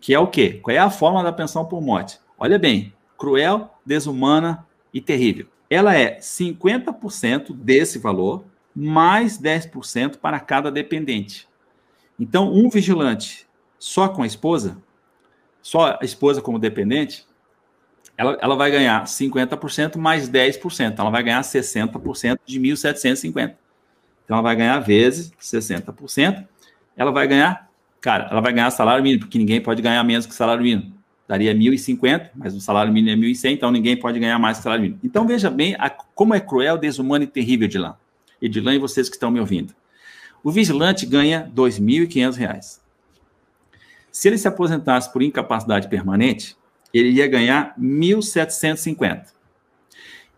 Que é o quê? Qual é a fórmula da pensão por morte? Olha bem, cruel, desumana e terrível ela é 50% desse valor, mais 10% para cada dependente. Então, um vigilante só com a esposa, só a esposa como dependente, ela, ela vai ganhar 50% mais 10%. Ela vai ganhar 60% de 1.750. Então, ela vai ganhar vezes 60%. Ela vai ganhar, cara, ela vai ganhar salário mínimo, porque ninguém pode ganhar menos que salário mínimo daria 1.050, mas o salário mínimo é 1.100, então ninguém pode ganhar mais que salário mínimo. Então veja bem a, como é cruel, desumano e terrível Edilan. Edilan e vocês que estão me ouvindo. O vigilante ganha R$ 2.500. Se ele se aposentasse por incapacidade permanente, ele ia ganhar 1.750.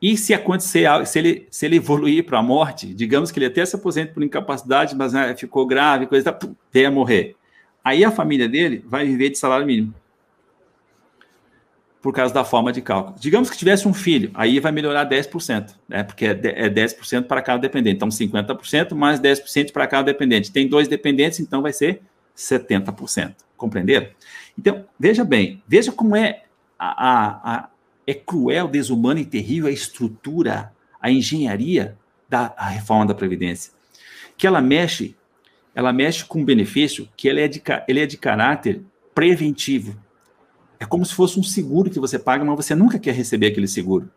E se acontecer se ele, se ele evoluir para a morte, digamos que ele até se aposente por incapacidade, mas né, ficou grave, coisa, tá, veio a morrer. Aí a família dele vai viver de salário mínimo por causa da forma de cálculo. Digamos que tivesse um filho, aí vai melhorar 10%, né? Porque é 10% é para cada dependente. Então, 50% mais 10% para cada dependente. Tem dois dependentes, então vai ser 70%. Compreenderam? Então, veja bem, veja como é a, a, a é cruel, desumana e terrível a estrutura, a engenharia da reforma da Previdência. Que ela mexe, ela mexe com um benefício que ele é de, ele é de caráter preventivo é como se fosse um seguro que você paga, mas você nunca quer receber aquele seguro.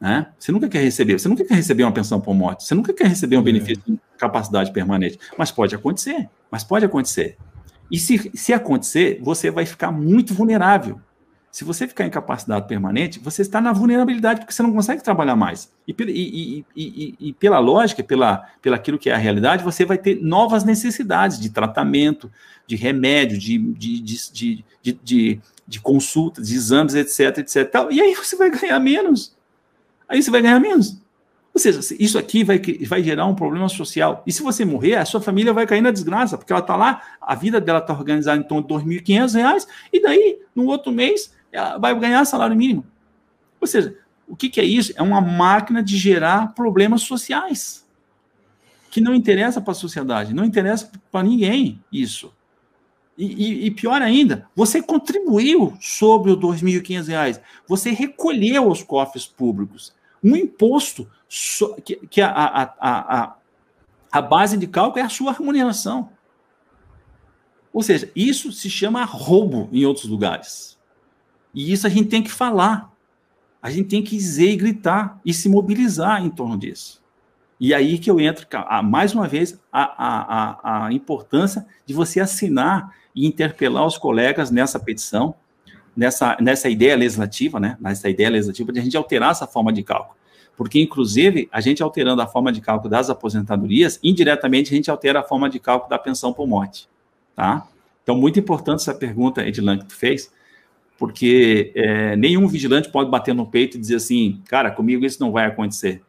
Né? Você nunca quer receber, você nunca quer receber uma pensão por morte, você nunca quer receber um é. benefício de capacidade permanente. Mas pode acontecer, mas pode acontecer. E se, se acontecer, você vai ficar muito vulnerável. Se você ficar em capacidade permanente, você está na vulnerabilidade porque você não consegue trabalhar mais. E, e, e, e, pela lógica, pela, pela aquilo que é a realidade, você vai ter novas necessidades de tratamento, de remédio, de, de, de, de, de de consultas, de exames, etc, etc. Tal, e aí você vai ganhar menos. Aí você vai ganhar menos. Ou seja, isso aqui vai, vai gerar um problema social. E se você morrer, a sua família vai cair na desgraça, porque ela está lá, a vida dela está organizada em torno de R$ 2.500, e daí, no outro mês, ela vai ganhar salário mínimo. Ou seja, o que, que é isso? É uma máquina de gerar problemas sociais, que não interessa para a sociedade, não interessa para ninguém isso. E, e, e, pior ainda, você contribuiu sobre os R$ 2.500, você recolheu aos cofres públicos um imposto so, que, que a, a, a, a, base de cálculo é a sua remuneração. Ou seja, isso se chama roubo em outros lugares. E isso a gente tem que falar. A gente tem que dizer e gritar e se mobilizar em torno disso. E aí que eu entro, mais uma vez, a, a, a, importância de você assinar e interpelar os colegas nessa petição, nessa, nessa ideia legislativa, né? Nessa ideia legislativa de a gente alterar essa forma de cálculo. Porque, inclusive, a gente alterando a forma de cálculo das aposentadorias, indiretamente a gente altera a forma de cálculo da pensão por morte. Tá? Então, muito importante essa pergunta, Edilan, que tu fez, porque é, nenhum vigilante pode bater no peito e dizer assim, cara, comigo isso não vai acontecer.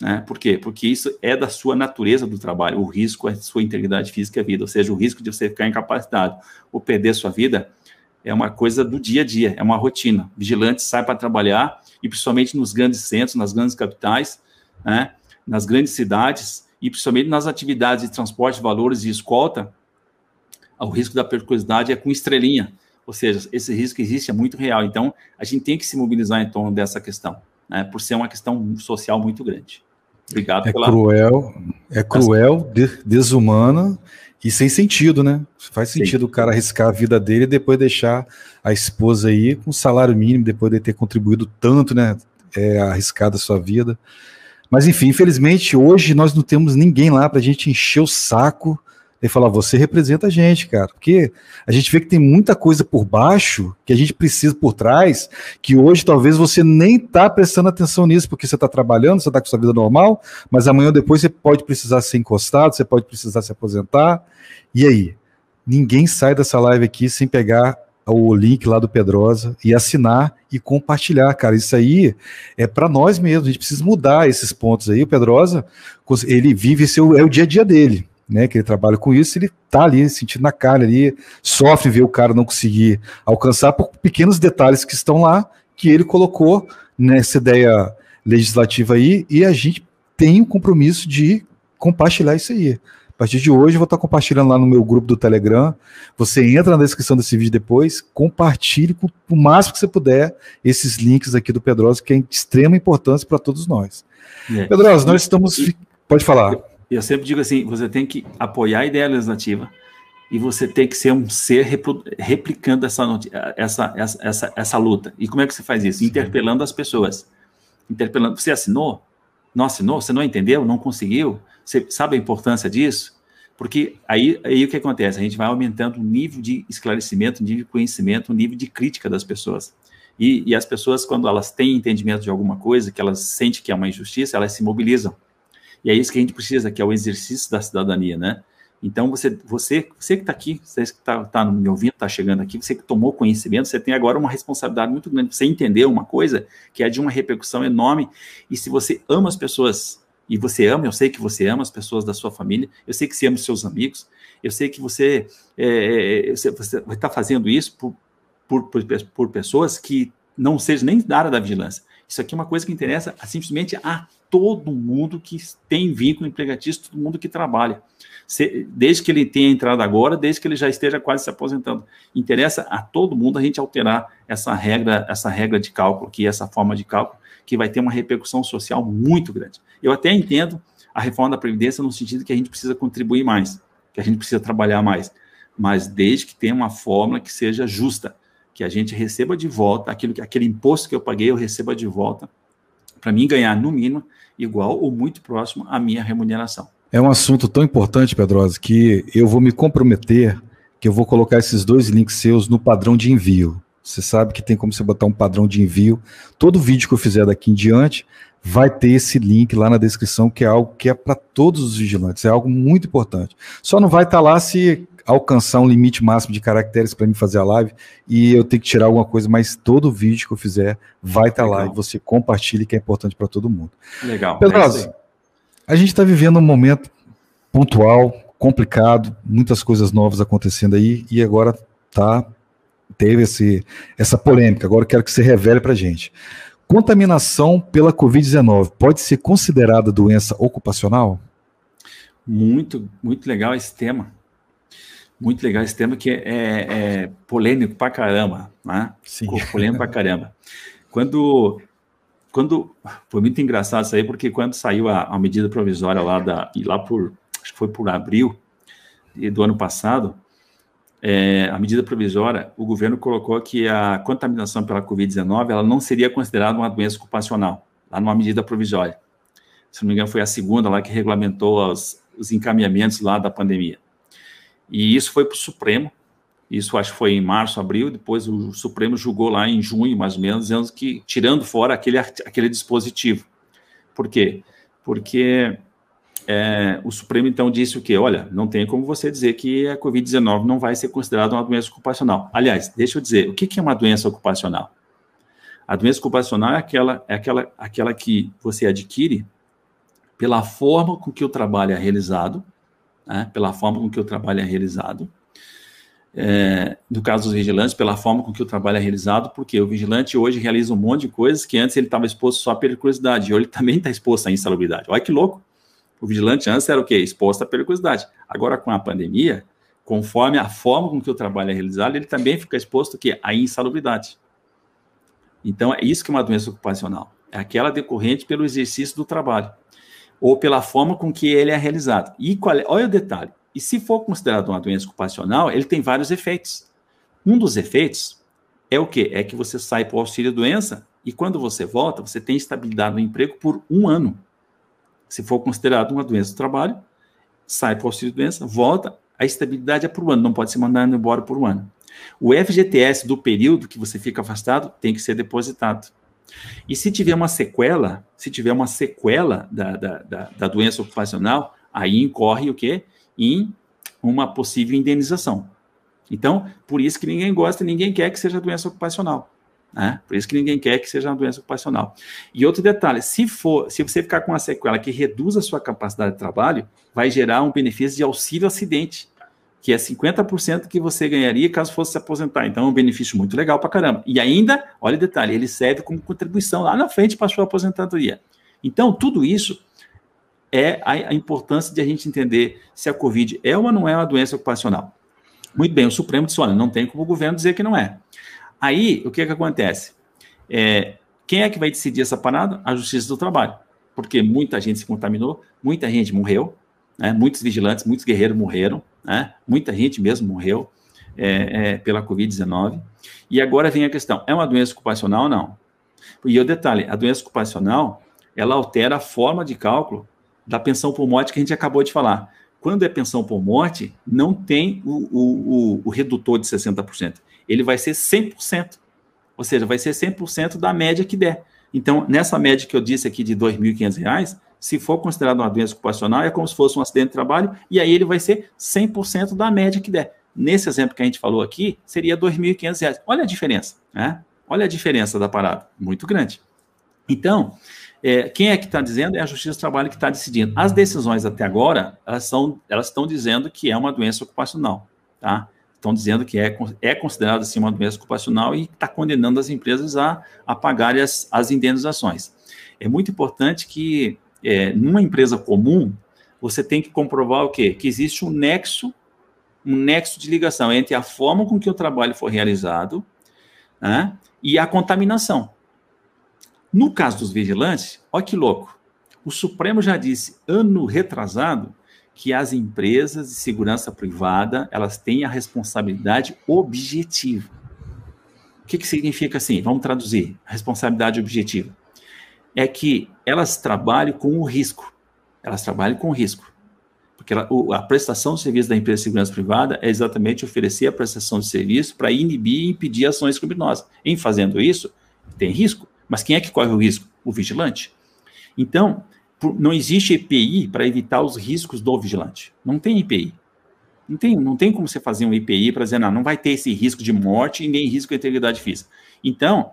Né? Por quê? Porque isso é da sua natureza do trabalho. O risco é sua integridade física e vida, ou seja, o risco de você ficar incapacitado ou perder sua vida é uma coisa do dia a dia, é uma rotina. Vigilante sai para trabalhar e principalmente nos grandes centros, nas grandes capitais, né? nas grandes cidades e principalmente nas atividades de transporte, valores e escolta, o risco da periculosidade é com estrelinha. Ou seja, esse risco existe, é muito real. Então, a gente tem que se mobilizar em torno dessa questão, né? por ser uma questão social muito grande. Obrigado é pela... cruel, é cruel, desumana E sem sentido, né? Faz sentido Sim. o cara arriscar a vida dele e depois deixar a esposa aí com salário mínimo, depois de ter contribuído tanto, né? É, arriscado a sua vida. Mas enfim, infelizmente, hoje nós não temos ninguém lá para a gente encher o saco e falar, você representa a gente, cara. Porque a gente vê que tem muita coisa por baixo que a gente precisa por trás, que hoje talvez você nem tá prestando atenção nisso, porque você está trabalhando, você está com sua vida normal, mas amanhã ou depois você pode precisar ser encostado, você pode precisar se aposentar. E aí? Ninguém sai dessa live aqui sem pegar o link lá do Pedrosa e assinar e compartilhar, cara. Isso aí é para nós mesmos. A gente precisa mudar esses pontos aí. O Pedrosa, ele vive seu é o dia a dia dele né, que ele trabalha com isso, ele tá ali sentindo na cara ali, sofre ver o cara não conseguir alcançar por pequenos detalhes que estão lá, que ele colocou nessa ideia legislativa aí, e a gente tem o compromisso de compartilhar isso aí. A partir de hoje eu vou estar compartilhando lá no meu grupo do Telegram. Você entra na descrição desse vídeo depois, compartilhe com o máximo que você puder esses links aqui do Pedrosa, que é de extrema importância para todos nós. É. Pedrosa, nós estamos. Pode falar eu sempre digo assim: você tem que apoiar a ideia legislativa e você tem que ser um ser replicando essa, essa, essa, essa, essa luta. E como é que você faz isso? Interpelando as pessoas. Interpelando. Você assinou? Não assinou? Você não entendeu? Não conseguiu? Você sabe a importância disso? Porque aí, aí o que acontece? A gente vai aumentando o nível de esclarecimento, o nível de conhecimento, o nível de crítica das pessoas. E, e as pessoas, quando elas têm entendimento de alguma coisa, que elas sentem que é uma injustiça, elas se mobilizam. E é isso que a gente precisa, que é o exercício da cidadania, né? Então, você, você, você que está aqui, você que está tá me ouvindo, está chegando aqui, você que tomou conhecimento, você tem agora uma responsabilidade muito grande. Você entender uma coisa que é de uma repercussão enorme. E se você ama as pessoas, e você ama, eu sei que você ama as pessoas da sua família, eu sei que você ama os seus amigos, eu sei que você, é, é você, você vai estar tá fazendo isso por, por, por, por pessoas que não sejam nem da área da vigilância. Isso aqui é uma coisa que interessa simplesmente a todo mundo que tem vínculo empregatício, todo mundo que trabalha. Desde que ele tenha entrado agora, desde que ele já esteja quase se aposentando. Interessa a todo mundo a gente alterar essa regra, essa regra de cálculo, que essa forma de cálculo, que vai ter uma repercussão social muito grande. Eu até entendo a reforma da Previdência no sentido que a gente precisa contribuir mais, que a gente precisa trabalhar mais, mas desde que tenha uma fórmula que seja justa, que a gente receba de volta aquilo que aquele imposto que eu paguei, eu receba de volta, para mim ganhar no mínimo igual ou muito próximo à minha remuneração. É um assunto tão importante, Pedrosa, que eu vou me comprometer que eu vou colocar esses dois links seus no padrão de envio. Você sabe que tem como você botar um padrão de envio. Todo vídeo que eu fizer daqui em diante vai ter esse link lá na descrição, que é algo que é para todos os vigilantes, é algo muito importante. Só não vai estar tá lá se alcançar um limite máximo de caracteres para mim fazer a live e eu tenho que tirar alguma coisa, mas todo vídeo que eu fizer vai estar tá lá e você compartilhe que é importante para todo mundo. Legal. Pedroso, é a gente está vivendo um momento pontual, complicado, muitas coisas novas acontecendo aí e agora tá teve esse, essa polêmica. Agora eu quero que você revele para gente. Contaminação pela Covid-19 pode ser considerada doença ocupacional? Muito, muito legal esse tema. Muito legal esse tema que é, é, é polêmico pra caramba, né? Sim. Polêmico pra caramba. Quando, quando foi muito engraçado isso aí, porque quando saiu a, a medida provisória lá da e lá por acho que foi por abril do ano passado, é, a medida provisória, o governo colocou que a contaminação pela Covid-19 ela não seria considerada uma doença ocupacional, lá numa medida provisória. Se não me engano, foi a segunda lá que regulamentou os, os encaminhamentos lá da pandemia. E isso foi para o Supremo, isso acho que foi em março, abril, depois o Supremo julgou lá em junho, mais ou menos, dizendo que, tirando fora aquele, aquele dispositivo. Por quê? Porque é, o Supremo então disse o quê? Olha, não tem como você dizer que a Covid-19 não vai ser considerada uma doença ocupacional. Aliás, deixa eu dizer, o que, que é uma doença ocupacional? A doença ocupacional é aquela, é aquela, aquela que você adquire pela forma com que o trabalho é realizado, né, pela forma com que o trabalho é realizado. É, no caso dos vigilantes, pela forma com que o trabalho é realizado, porque o vigilante hoje realiza um monte de coisas que antes ele estava exposto só à periculosidade, e hoje ele também está exposto à insalubridade. Olha que louco! O vigilante antes era o quê? Exposto à periculosidade. Agora, com a pandemia, conforme a forma com que o trabalho é realizado, ele também fica exposto quê? à insalubridade. Então, é isso que é uma doença ocupacional. É aquela decorrente pelo exercício do trabalho ou pela forma com que ele é realizado. E qual é, olha o detalhe, E se for considerado uma doença ocupacional, ele tem vários efeitos. Um dos efeitos é o quê? É que você sai para o auxílio-doença e quando você volta, você tem estabilidade no emprego por um ano. Se for considerado uma doença do trabalho, sai para o auxílio-doença, volta, a estabilidade é por um ano, não pode ser mandado embora por um ano. O FGTS do período que você fica afastado tem que ser depositado. E se tiver uma sequela, se tiver uma sequela da, da, da, da doença ocupacional, aí incorre o quê? Em uma possível indenização. Então, por isso que ninguém gosta, ninguém quer que seja doença ocupacional. Né? Por isso que ninguém quer que seja uma doença ocupacional. E outro detalhe, se for, se você ficar com uma sequela que reduz a sua capacidade de trabalho, vai gerar um benefício de auxílio acidente, que é 50% que você ganharia caso fosse se aposentar. Então, é um benefício muito legal para caramba. E ainda, olha o detalhe, ele serve como contribuição lá na frente para a sua aposentadoria. Então, tudo isso é a, importância de a gente entender se a Covid é ou não é uma doença ocupacional. Muito bem, o Supremo disse, olha, não tem como o governo dizer que não é. Aí, o que, é que acontece? É, quem é que vai decidir essa parada? A Justiça do Trabalho. Porque muita gente se contaminou, muita gente morreu, né? muitos vigilantes, muitos guerreiros morreram, né? muita gente mesmo morreu é, é, pela Covid-19. E agora vem a questão: é uma doença ocupacional ou não? E o detalhe: a doença ocupacional ela altera a forma de cálculo da pensão por morte que a gente acabou de falar. Quando é pensão por morte, não tem o, o, o, o redutor de 60% ele vai ser 100%. Ou seja, vai ser 100% da média que der. Então, nessa média que eu disse aqui de R$ 2.500, se for considerado uma doença ocupacional, é como se fosse um acidente de trabalho, e aí ele vai ser 100% da média que der. Nesse exemplo que a gente falou aqui, seria R$ 2.500. Olha a diferença, né? Olha a diferença da parada, muito grande. Então, é, quem é que está dizendo? É a Justiça do Trabalho que está decidindo. As decisões até agora, elas, são, elas estão dizendo que é uma doença ocupacional, tá? estão dizendo que é, é considerado assim uma doença ocupacional e está condenando as empresas a, a pagarem as, as indenizações. É muito importante que, é, numa empresa comum, você tem que comprovar o quê? Que existe um nexo, um nexo de ligação entre a forma com que o trabalho foi realizado né, e a contaminação. No caso dos vigilantes, olha que louco. O Supremo já disse, ano retrasado, que as empresas de segurança privada elas têm a responsabilidade objetiva. O que, que significa assim? Vamos traduzir. Responsabilidade objetiva. É que elas trabalham com o risco. Elas trabalham com risco. Porque ela, a prestação de serviço da empresa de segurança privada é exatamente oferecer a prestação de serviço para inibir e impedir ações criminosas. Em fazendo isso, tem risco. Mas quem é que corre o risco? O vigilante. Então, não existe EPI para evitar os riscos do vigilante. Não tem EPI. Não tem, não tem como você fazer um EPI para dizer, não, não vai ter esse risco de morte e nem risco de integridade física. Então,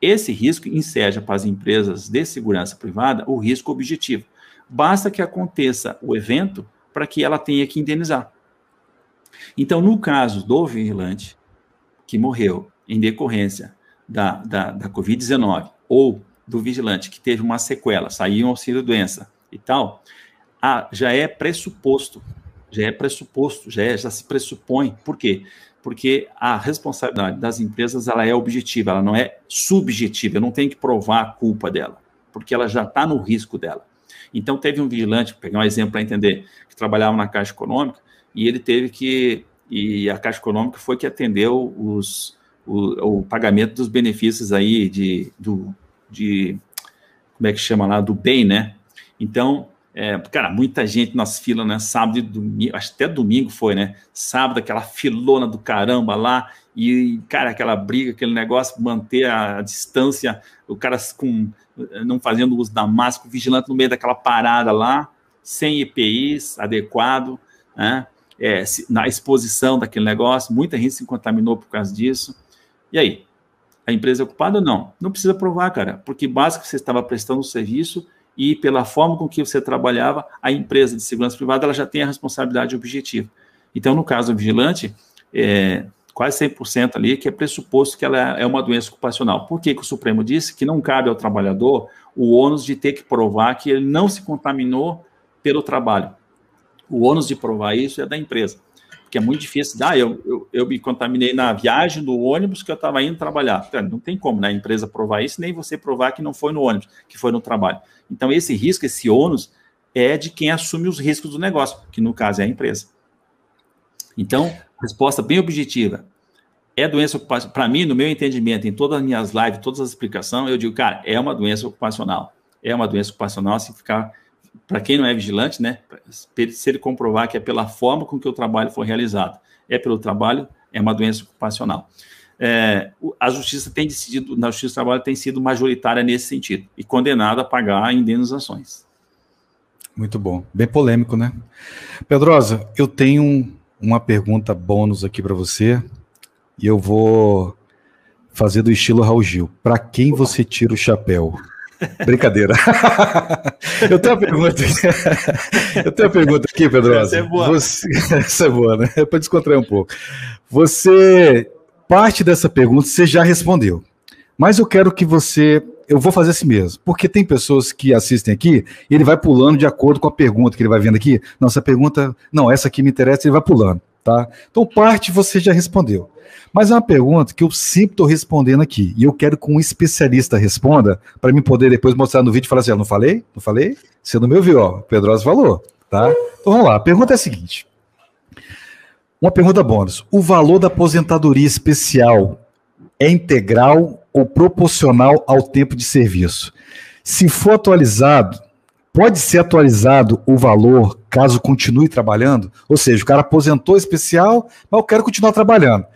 esse risco enseja para as empresas de segurança privada o risco objetivo. Basta que aconteça o evento para que ela tenha que indenizar. Então, no caso do vigilante que morreu em decorrência da, da, da Covid-19 ou do vigilante que teve uma sequela, saiu um auxílio doença e tal, ah, já é pressuposto, já é pressuposto, já, é, já se pressupõe. Por quê? Porque a responsabilidade das empresas ela é objetiva, ela não é subjetiva. Eu não tenho que provar a culpa dela, porque ela já está no risco dela. Então teve um vigilante, pegar um exemplo para entender, que trabalhava na Caixa Econômica e ele teve que e a Caixa Econômica foi que atendeu os, o, o pagamento dos benefícios aí de, do, de como é que chama lá, do bem, né? Então, é, cara, muita gente nas filas, né? Sábado e domingo, acho até domingo foi, né? Sábado, aquela filona do caramba lá, e, cara, aquela briga, aquele negócio, manter a, distância, o cara com, não fazendo uso da máscara, vigilante no meio daquela parada lá, sem EPIs adequado, né? É, na exposição daquele negócio, muita gente se contaminou por causa disso. E aí? a empresa é ocupada ou não? Não precisa provar, cara, porque que você estava prestando o serviço e pela forma com que você trabalhava, a empresa de segurança privada ela já tem a responsabilidade objetiva. Então, no caso do vigilante, é, quase 100% ali, que é pressuposto que ela é uma doença ocupacional. Por que, que o Supremo disse que não cabe ao trabalhador o ônus de ter que provar que ele não se contaminou pelo trabalho? O ônus de provar isso é da empresa porque é muito difícil. Ah, eu, eu, eu me contaminei na viagem do ônibus que eu estava indo trabalhar. Não tem como né, a empresa provar isso, nem você provar que não foi no ônibus, que foi no trabalho. Então, esse risco, esse ônus, é de quem assume os riscos do negócio, que no caso é a empresa. Então, resposta bem objetiva. É doença ocupacional. Para mim, no meu entendimento, em todas as minhas lives, todas as explicações, eu digo, cara, é uma doença ocupacional. É uma doença ocupacional se ficar. Para quem não é vigilante, né? Se ele comprovar que é pela forma com que o trabalho foi realizado, é pelo trabalho, é uma doença ocupacional. É, a justiça tem decidido, na justiça do trabalho tem sido majoritária nesse sentido e condenada a pagar indenizações. Muito bom, bem polêmico, né? Pedrosa, eu tenho uma pergunta bônus aqui para você e eu vou fazer do estilo Raul Gil. Para quem você tira o chapéu? Brincadeira. *laughs* eu tenho uma pergunta. *laughs* eu tenho uma pergunta aqui, Pedrosa. Essa é boa. Você... *laughs* Essa é boa, né? É para descontrair um pouco. Você parte dessa pergunta você já respondeu, mas eu quero que você eu vou fazer assim mesmo, porque tem pessoas que assistem aqui e ele vai pulando de acordo com a pergunta que ele vai vendo aqui. Não, essa pergunta, não, essa aqui me interessa, ele vai pulando, tá? Então, parte você já respondeu. Mas é uma pergunta que eu sempre estou respondendo aqui, e eu quero que um especialista responda, para mim poder depois mostrar no vídeo e falar assim: não falei? Não falei? Você não me ouviu, ó. O Pedroso falou, tá? Então vamos lá. A pergunta é a seguinte: uma pergunta bônus. O valor da aposentadoria especial é integral ou proporcional ao tempo de serviço? Se for atualizado, pode ser atualizado o valor caso continue trabalhando? Ou seja, o cara aposentou especial, mas eu quero continuar trabalhando.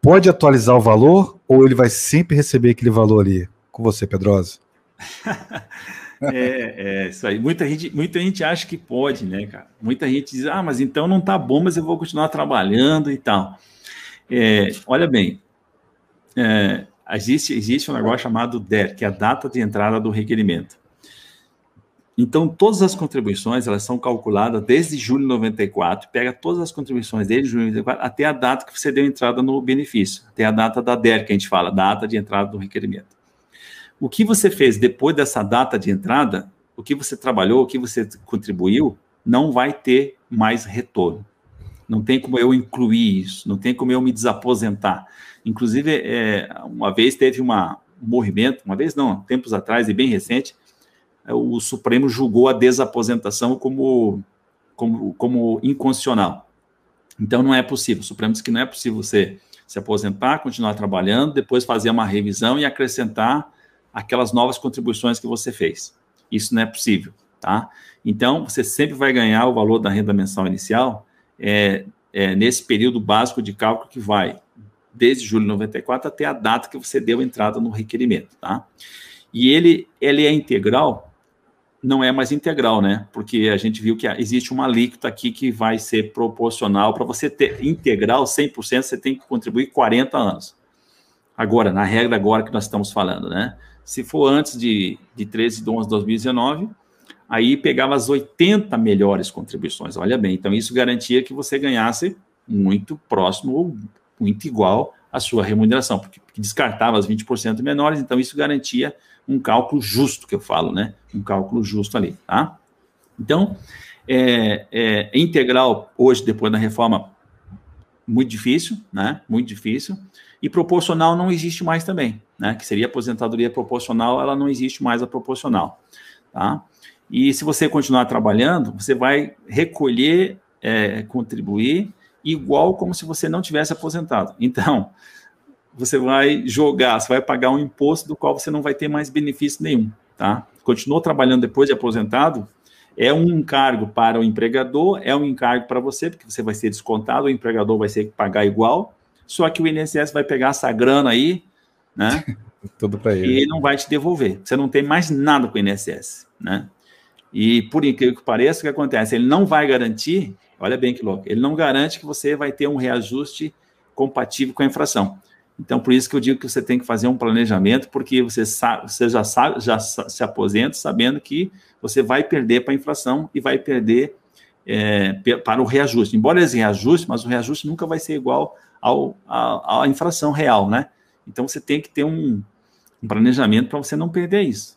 Pode atualizar o valor ou ele vai sempre receber aquele valor ali? Com você, Pedrosa. *laughs* É, é, isso aí. Muita gente, muita gente acha que pode, né, cara? Muita gente diz, ah, mas então não tá bom, mas eu vou continuar trabalhando e tal. É, olha bem, é, existe, existe um negócio chamado DER, que é a data de entrada do requerimento. Então, todas as contribuições, elas são calculadas desde julho de 94, pega todas as contribuições desde julho de 94 até a data que você deu entrada no benefício, até a data da DER, que a gente fala, data de entrada do requerimento. O que você fez depois dessa data de entrada, o que você trabalhou, o que você contribuiu, não vai ter mais retorno. Não tem como eu incluir isso, não tem como eu me desaposentar. Inclusive, é, uma vez teve uma, um movimento, uma vez não, tempos atrás e bem recente, o Supremo julgou a desaposentação como, como, como inconstitucional. Então, não é possível. O Supremo disse que não é possível você se aposentar, continuar trabalhando, depois fazer uma revisão e acrescentar aquelas novas contribuições que você fez. Isso não é possível, tá? Então, você sempre vai ganhar o valor da renda mensal inicial é, é, nesse período básico de cálculo que vai desde julho de 94 até a data que você deu entrada no requerimento, tá? E ele, ele é integral, não é mais integral, né? Porque a gente viu que existe uma alíquota aqui que vai ser proporcional. Para você ter integral 100%, você tem que contribuir 40 anos. Agora, na regra agora que nós estamos falando, né? Se for antes de, de 13 de 11 de 2019, aí pegava as 80 melhores contribuições. Olha bem, então isso garantia que você ganhasse muito próximo ou muito igual à sua remuneração, porque descartava as 20% menores, então isso garantia um cálculo justo, que eu falo, né? Um cálculo justo ali, tá? Então, é, é, integral hoje, depois da reforma, muito difícil, né? Muito difícil. E proporcional não existe mais também, né? Que seria aposentadoria proporcional, ela não existe mais a proporcional, tá? E se você continuar trabalhando, você vai recolher, é, contribuir igual como se você não tivesse aposentado. Então, você vai jogar, você vai pagar um imposto do qual você não vai ter mais benefício nenhum, tá? Continuou trabalhando depois de aposentado, é um encargo para o empregador, é um encargo para você, porque você vai ser descontado, o empregador vai ter que pagar igual, só que o INSS vai pegar essa grana aí, né? *laughs* Tudo para ele. E não vai te devolver. Você não tem mais nada com o INSS, né? E por incrível que pareça, o que acontece? Ele não vai garantir, olha bem que louco, ele não garante que você vai ter um reajuste compatível com a infração. Então, por isso que eu digo que você tem que fazer um planejamento, porque você, sabe, você já, sabe, já se aposenta sabendo que você vai perder para a inflação e vai perder é, para o reajuste. Embora eles reajustem, mas o reajuste nunca vai ser igual ao, à, à inflação real, né? Então, você tem que ter um, um planejamento para você não perder isso.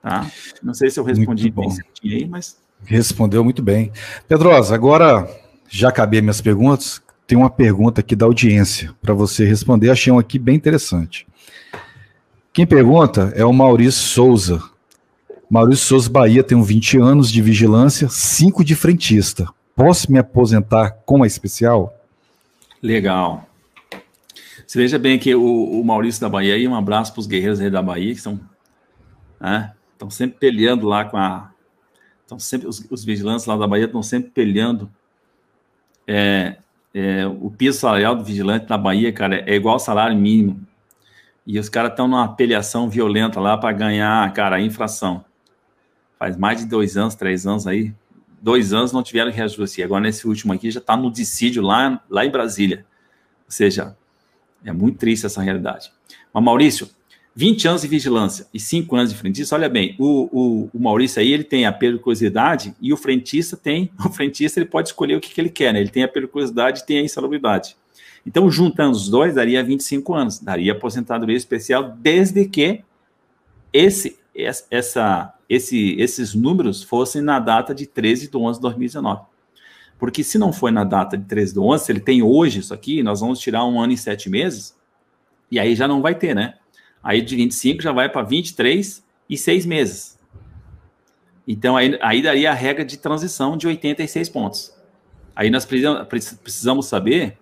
Tá? Não sei se eu respondi bem certinho aí, mas... Respondeu muito bem. Pedrosa, agora já acabei minhas perguntas tem uma pergunta aqui da audiência para você responder. Achei um aqui bem interessante. Quem pergunta é o Maurício Souza. Maurício Souza Bahia tem 20 anos de vigilância, 5 de frentista. Posso me aposentar com a especial? Legal. Você veja bem que o, o Maurício da Bahia aí, um abraço para os guerreiros da Bahia, que são, né, estão sempre peleando lá com a. Estão sempre, os, os, vigilantes lá da Bahia estão sempre peleando. É, é, o piso salarial do vigilante na Bahia, cara, é igual ao salário mínimo. E os caras estão numa apeliação violenta lá para ganhar, cara, a infração. Faz mais de dois anos, três anos aí. Dois anos não tiveram reajuste. Agora, nesse último aqui, já está no dissídio lá, lá em Brasília. Ou seja, é muito triste essa realidade. Mas, Maurício, 20 anos de vigilância e 5 anos de frentista, olha bem, o, o, o, Maurício aí, ele tem a periculosidade e o frentista tem, *laughs* o frentista ele pode escolher o que, que ele quer, né? Ele tem a periculosidade e tem a insalubridade. Então, juntando os dois, daria 25 anos, daria aposentadoria especial, desde que esse, essa, esse, esses números fossem na data de 13 de 11 de 2019. Porque se não foi na data de 13 de 11, se ele tem hoje isso aqui, nós vamos tirar um ano e sete meses, e aí já não vai ter, né? Aí de 25 já vai para 23 e seis meses. Então aí, aí daria a regra de transição de 86 pontos. Aí nós precisamos saber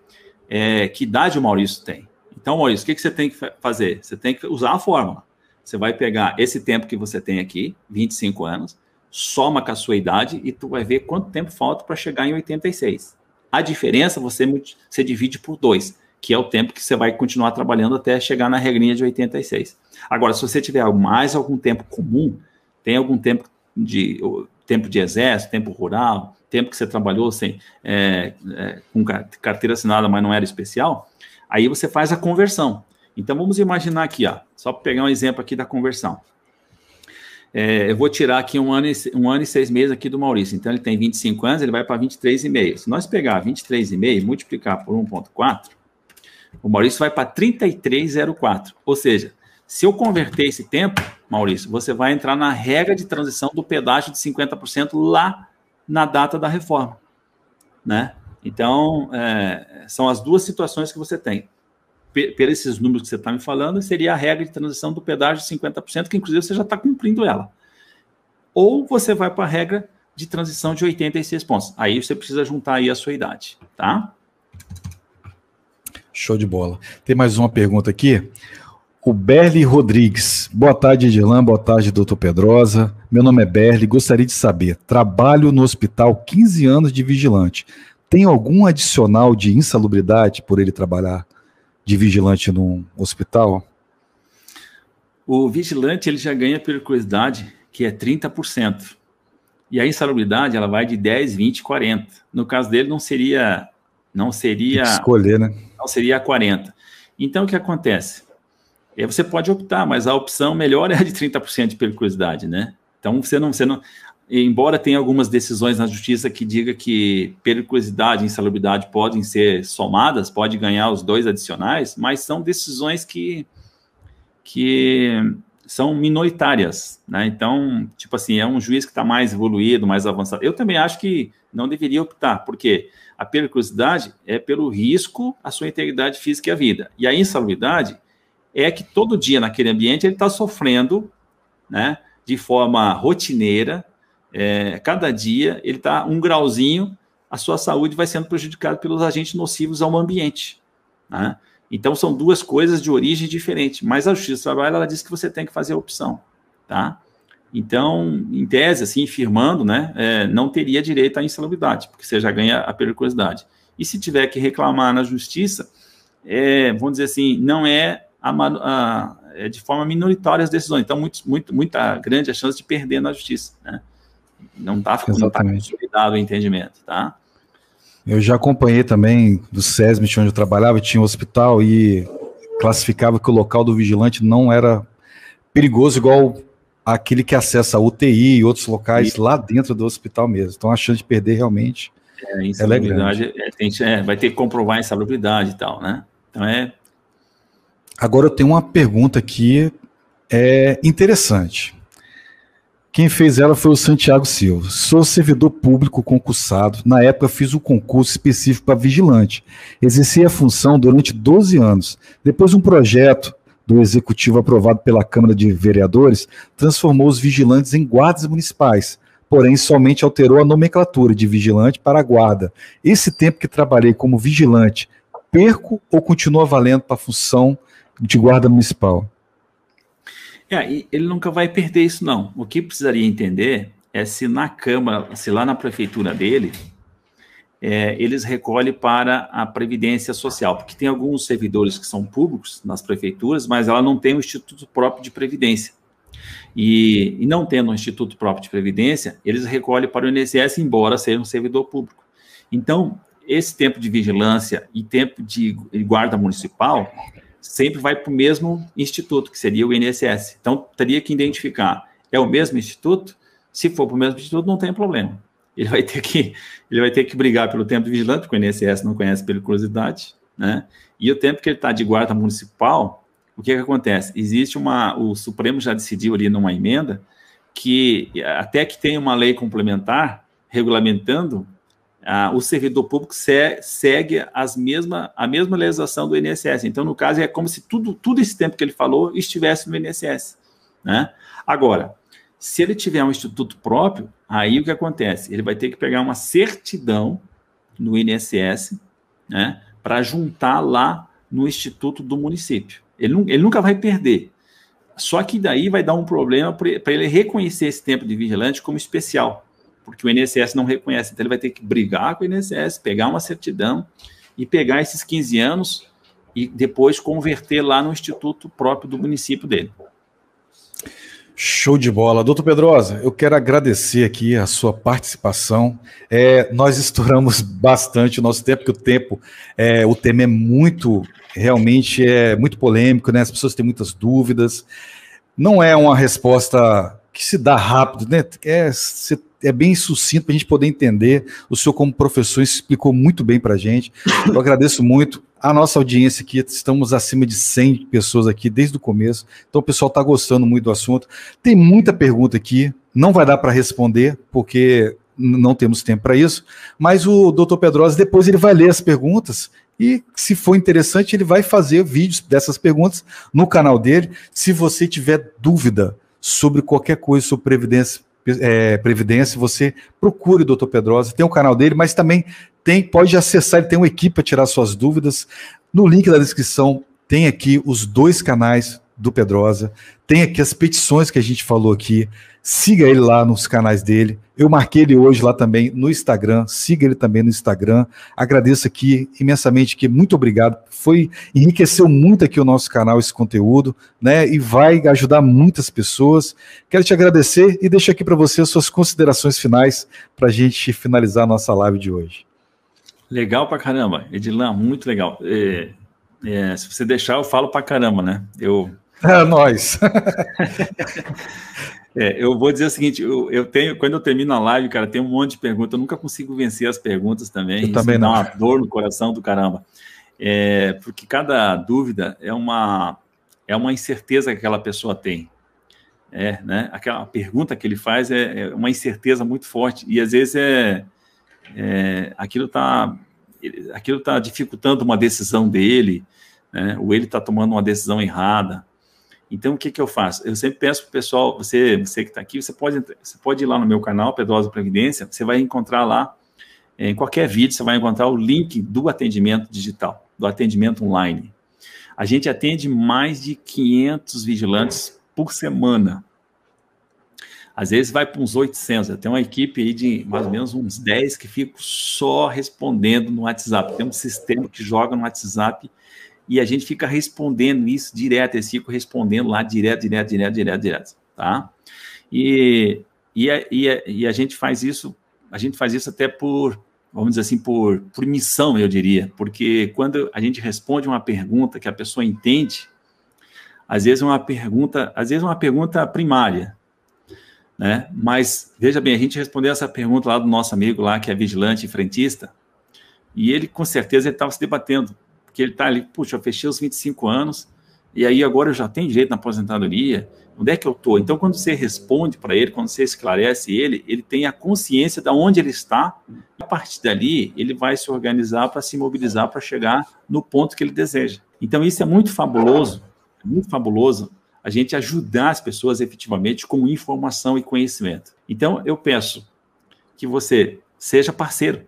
é, que idade o Maurício tem. Então, Maurício, o que, que você tem que fazer? Você tem que usar a fórmula. Você vai pegar esse tempo que você tem aqui, 25 anos, soma com a sua idade e tu vai ver quanto tempo falta para chegar em 86. A diferença você, você divide por dois, que é o tempo que você vai continuar trabalhando até chegar na regrinha de 86. Agora, se você tiver mais algum tempo comum, tem algum tempo de tempo de exército, tempo rural, tempo que você trabalhou sem é, é, com carteira assinada, mas não era especial, aí você faz a conversão. Então vamos imaginar aqui, ó, só para pegar um exemplo aqui da conversão. É, eu vou tirar aqui um ano, e, um ano e seis meses aqui do Maurício. Então, ele tem 25 anos, ele vai para 23,5. Se nós pegar 23,5 e multiplicar por 1,4, o Maurício vai para 33,04. Ou seja, se eu converter esse tempo, Maurício, você vai entrar na regra de transição do pedágio de 50% lá na data da reforma. Né? Então, é, são as duas situações que você tem por esses números que você está me falando, seria a regra de transição do pedágio de 50%, que inclusive você já está cumprindo ela. Ou você vai para a regra de transição de 86 pontos. Aí você precisa juntar aí a sua idade, tá? Show de bola. Tem mais uma pergunta aqui. O Berli Rodrigues. Boa tarde, Edilan. Boa tarde, doutor Pedrosa. Meu nome é Berli. Gostaria de saber: trabalho no hospital 15 anos de vigilante. Tem algum adicional de insalubridade por ele trabalhar de vigilante num hospital? O vigilante ele já ganha periculosidade, que é 30%. E a insalubridade ela vai de 10, 20, 40. No caso dele não seria não seria escolher, né? Não seria 40. Então o que acontece? É, você pode optar, mas a opção melhor *laughs* é a de 30% de periculosidade, né? Então você não, você não, embora tenha algumas decisões na justiça que diga que periculosidade e insalubridade podem ser somadas, pode ganhar os dois adicionais, mas são decisões que, que são minoritárias, né? Então, tipo assim, é um juiz que está mais evoluído, mais avançado. Eu também acho que não deveria optar, porque a periculosidade é pelo risco à sua integridade física e à vida. E a insalubridade é que todo dia naquele ambiente ele está sofrendo, né, de forma rotineira, é, cada dia ele está um grauzinho, a sua saúde vai sendo prejudicada pelos agentes nocivos ao ambiente. Né? Então são duas coisas de origem diferente, mas a Justiça do Trabalho ela diz que você tem que fazer a opção, tá? Então, em tese, assim, firmando, né, é, não teria direito à insalubridade, porque você já ganha a periculosidade. E se tiver que reclamar na justiça, é, vamos dizer assim, não é, a, a, é de forma minoritária as decisões. Então, muito, muito, muita grande a chance de perder na justiça, né? Não está tá consolidado o entendimento, tá? Eu já acompanhei também do SESMIT, onde eu trabalhava, tinha um hospital e classificava que o local do vigilante não era perigoso igual aquele que acessa a UTI e outros locais lá dentro do hospital mesmo. Então a chance de perder realmente é, ela é grande. É, tem, é, vai ter que comprovar a insalubridade e tal, né? Então é... Agora eu tenho uma pergunta aqui é interessante. Quem fez ela foi o Santiago Silva. Sou servidor público concursado. Na época fiz um concurso específico para vigilante. Exerci a função durante 12 anos. Depois um projeto do executivo aprovado pela Câmara de Vereadores transformou os vigilantes em guardas municipais. Porém, somente alterou a nomenclatura de vigilante para guarda. Esse tempo que trabalhei como vigilante perco ou continua valendo para a função de guarda municipal? É, ele nunca vai perder isso, não. O que precisaria entender é se na Câmara, se lá na prefeitura dele, é, eles recolhem para a Previdência Social, porque tem alguns servidores que são públicos nas prefeituras, mas ela não tem um instituto próprio de previdência. E, e não tendo um instituto próprio de previdência, eles recolhem para o INSS, embora seja um servidor público. Então, esse tempo de vigilância e tempo de guarda municipal sempre vai para o mesmo instituto, que seria o INSS. Então, teria que identificar, é o mesmo instituto? Se for para o mesmo instituto, não tem problema. Ele vai ter que, ele vai ter que brigar pelo tempo de vigilante, porque o INSS não conhece periculosidade, né? E o tempo que ele está de guarda municipal, o que, que acontece? Existe uma, o Supremo já decidiu ali numa emenda que até que tem uma lei complementar regulamentando ah, o servidor público se, segue as mesma, a mesma legislação do INSS. Então, no caso, é como se tudo, tudo esse tempo que ele falou estivesse no INSS. Né? Agora, se ele tiver um instituto próprio, aí o que acontece? Ele vai ter que pegar uma certidão no INSS né, para juntar lá no instituto do município. Ele, ele nunca vai perder. Só que daí vai dar um problema para ele reconhecer esse tempo de vigilante como especial porque o INSS não reconhece. Então, ele vai ter que brigar com o INSS, pegar uma certidão e pegar esses 15 anos e depois converter lá no instituto próprio do município dele. Show de bola. Doutor Pedrosa, eu quero agradecer aqui a sua participação. É, nós *laughs* estouramos bastante o nosso tempo, porque o tempo, é, o tema é muito, realmente é muito polêmico, né? As pessoas têm muitas dúvidas. Não é uma resposta que se dá rápido, né? É, é bem sucinto para a gente poder entender. O senhor, como professor, explicou muito bem para a gente. Eu agradeço muito a nossa audiência aqui. Estamos acima de 100 pessoas aqui desde o começo. Então, o pessoal está gostando muito do assunto. Tem muita pergunta aqui. Não vai dar para responder, porque não temos tempo para isso. Mas o doutor Pedrosa, depois, ele vai ler as perguntas. E, se for interessante, ele vai fazer vídeos dessas perguntas no canal dele. Se você tiver dúvida sobre qualquer coisa sobre previdência é, Previdência, você procure o Dr. Pedrosa, tem o canal dele, mas também tem, pode acessar, ele tem uma equipe para tirar suas dúvidas. No link da descrição tem aqui os dois canais do Pedrosa, tem aqui as petições que a gente falou aqui. Siga ele lá nos canais dele. Eu marquei ele hoje lá também no Instagram. Siga ele também no Instagram. Agradeço aqui imensamente que muito obrigado. Foi enriqueceu muito aqui o nosso canal esse conteúdo, né? E vai ajudar muitas pessoas. Quero te agradecer e deixo aqui para você as suas considerações finais para a gente finalizar a nossa live de hoje. Legal pra caramba, Edilan, muito legal. É, é, se você deixar, eu falo pra caramba, né? Eu é, nós. *laughs* é, eu vou dizer o seguinte: eu, eu, tenho, quando eu termino a live, cara, tem um monte de perguntas. Eu nunca consigo vencer as perguntas também. Eu também não. dá uma dor no coração do caramba. É, porque cada dúvida é uma, é uma incerteza que aquela pessoa tem. É, né? Aquela pergunta que ele faz é, é uma incerteza muito forte. E às vezes é, é aquilo está aquilo tá dificultando uma decisão dele, né? ou ele está tomando uma decisão errada. Então, o que, que eu faço? Eu sempre peço para o pessoal, você, você que está aqui, você pode, você pode ir lá no meu canal, Pedrosa Previdência, você vai encontrar lá, em qualquer vídeo, você vai encontrar o link do atendimento digital, do atendimento online. A gente atende mais de 500 vigilantes por semana. Às vezes vai para uns 800. Eu tenho uma equipe aí de mais ou menos uns 10 que fico só respondendo no WhatsApp. Tem um sistema que joga no WhatsApp e a gente fica respondendo isso direto, eles ficam respondendo lá direto, direto, direto, direto, direto, tá? E, e, a, e, a, e a gente faz isso, a gente faz isso até por, vamos dizer assim, por, por missão, eu diria, porque quando a gente responde uma pergunta que a pessoa entende, às vezes é uma pergunta, às vezes é uma pergunta primária, né? Mas veja bem, a gente respondeu essa pergunta lá do nosso amigo lá que é vigilante e frentista, e ele com certeza estava se debatendo que ele está ali, puxa, eu fechei os 25 anos, e aí agora eu já tenho direito na aposentadoria, onde é que eu estou? Então, quando você responde para ele, quando você esclarece ele, ele tem a consciência de onde ele está, e a partir dali, ele vai se organizar para se mobilizar para chegar no ponto que ele deseja. Então, isso é muito fabuloso, muito fabuloso, a gente ajudar as pessoas efetivamente com informação e conhecimento. Então, eu peço que você seja parceiro,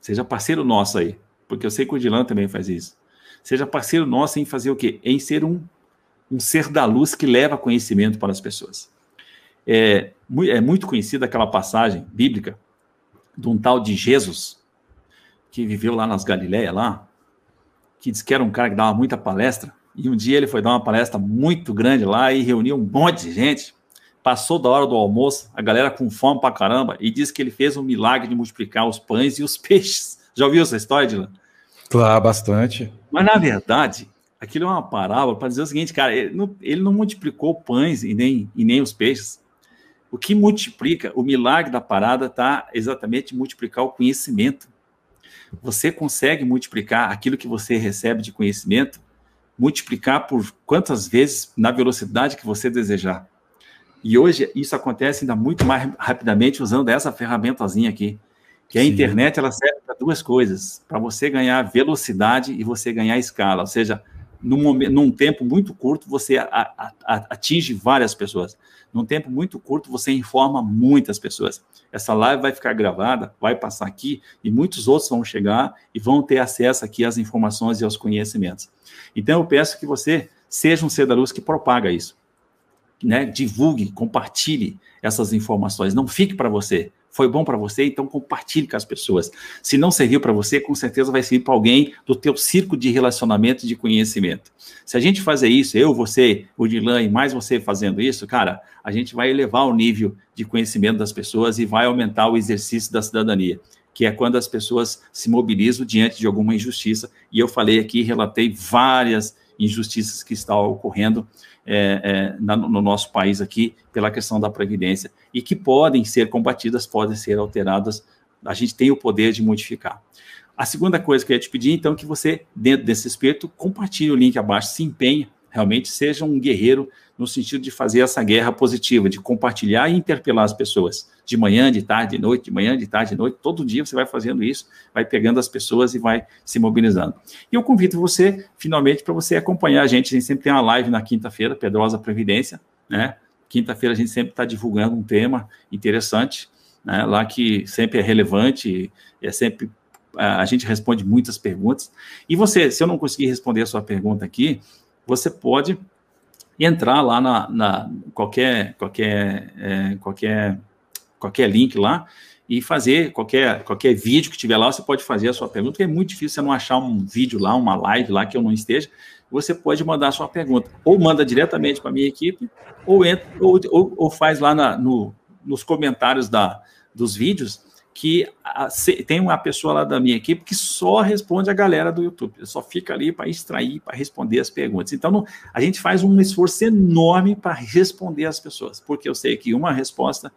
seja parceiro nosso aí porque eu sei que o Dilan também faz isso. Seja parceiro nosso em fazer o quê? Em ser um, um ser da luz que leva conhecimento para as pessoas. É, é muito conhecida aquela passagem bíblica de um tal de Jesus, que viveu lá nas Galileias, lá, que diz que era um cara que dava muita palestra, e um dia ele foi dar uma palestra muito grande lá e reuniu um monte de gente. Passou da hora do almoço, a galera com fome pra caramba, e disse que ele fez um milagre de multiplicar os pães e os *laughs* peixes. Já ouviu essa história, Dylan? Claro, bastante. Mas na verdade, aquilo é uma parábola para dizer o seguinte, cara, ele não, ele não multiplicou pães e nem, e nem os peixes. O que multiplica, o milagre da parada está exatamente multiplicar o conhecimento. Você consegue multiplicar aquilo que você recebe de conhecimento, multiplicar por quantas vezes na velocidade que você desejar. E hoje isso acontece ainda muito mais rapidamente usando essa ferramentazinha aqui. Que a Sim. internet ela serve para duas coisas: para você ganhar velocidade e você ganhar escala. Ou seja, num, num tempo muito curto, você a, a, atinge várias pessoas. Num tempo muito curto, você informa muitas pessoas. Essa live vai ficar gravada, vai passar aqui, e muitos outros vão chegar e vão ter acesso aqui às informações e aos conhecimentos. Então, eu peço que você seja um ser da luz que propaga isso. Né? Divulgue, compartilhe essas informações. Não fique para você foi bom para você, então compartilhe com as pessoas. Se não serviu para você, com certeza vai servir para alguém do teu círculo de relacionamento e de conhecimento. Se a gente fazer isso, eu, você, o Dilan e mais você fazendo isso, cara, a gente vai elevar o nível de conhecimento das pessoas e vai aumentar o exercício da cidadania, que é quando as pessoas se mobilizam diante de alguma injustiça. E eu falei aqui, relatei várias injustiças que estão ocorrendo é, é, na, no nosso país aqui pela questão da previdência e que podem ser combatidas, podem ser alteradas. A gente tem o poder de modificar. A segunda coisa que eu ia te pedir, então, é que você, dentro desse espírito, compartilhe o link abaixo, se empenhe, realmente seja um guerreiro no sentido de fazer essa guerra positiva, de compartilhar e interpelar as pessoas, de manhã, de tarde, de noite, de manhã, de tarde, de noite, todo dia você vai fazendo isso, vai pegando as pessoas e vai se mobilizando. E eu convido você, finalmente, para você acompanhar a gente, a gente sempre tem uma live na quinta-feira, Pedrosa Previdência, né? Quinta-feira a gente sempre está divulgando um tema interessante, né? lá que sempre é relevante, é sempre a gente responde muitas perguntas. E você, se eu não conseguir responder a sua pergunta aqui, você pode entrar lá na, na qualquer, qualquer, é, qualquer, qualquer link lá e fazer qualquer, qualquer vídeo que tiver lá, você pode fazer a sua pergunta, porque é muito difícil você não achar um vídeo lá, uma live lá que eu não esteja, você pode mandar a sua pergunta. Ou manda diretamente para minha equipe, ou, entra, ou, ou, ou faz lá na, no, nos comentários da, dos vídeos, que tem uma pessoa lá da minha equipe que só responde a galera do YouTube, só fica ali para extrair, para responder as perguntas. Então, não, a gente faz um esforço enorme para responder as pessoas, porque eu sei que uma resposta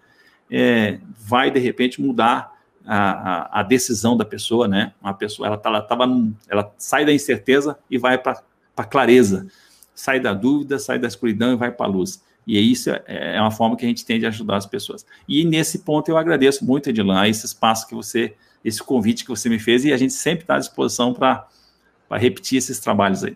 é, vai, de repente, mudar a, a, a, decisão da pessoa, né? Uma pessoa, ela, tá, ela, tava num, ela sai da incerteza e vai para a clareza, sai da dúvida, sai da escuridão e vai para a luz. E isso é, é uma forma que a gente tem de ajudar as pessoas. E nesse ponto eu agradeço muito, Edilan, esse espaço que você, esse convite que você me fez, e a gente sempre está à disposição para repetir esses trabalhos aí.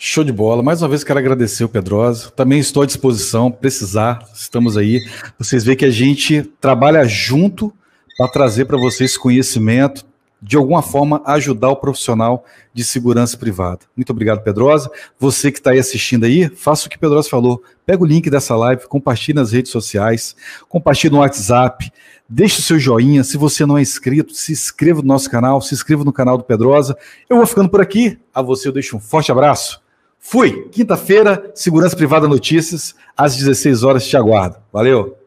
Show de bola. Mais uma vez quero agradecer o Pedrosa. Também estou à disposição, precisar, estamos aí. Vocês veem que a gente trabalha junto para trazer para vocês conhecimento, de alguma forma ajudar o profissional de segurança privada. Muito obrigado, Pedrosa. Você que está aí assistindo aí, faça o que Pedrosa falou. Pega o link dessa live, compartilhe nas redes sociais, compartilhe no WhatsApp, deixe o seu joinha. Se você não é inscrito, se inscreva no nosso canal, se inscreva no canal do Pedrosa. Eu vou ficando por aqui. A você eu deixo um forte abraço. Fui! Quinta-feira, Segurança Privada Notícias, às 16 horas te aguardo. Valeu!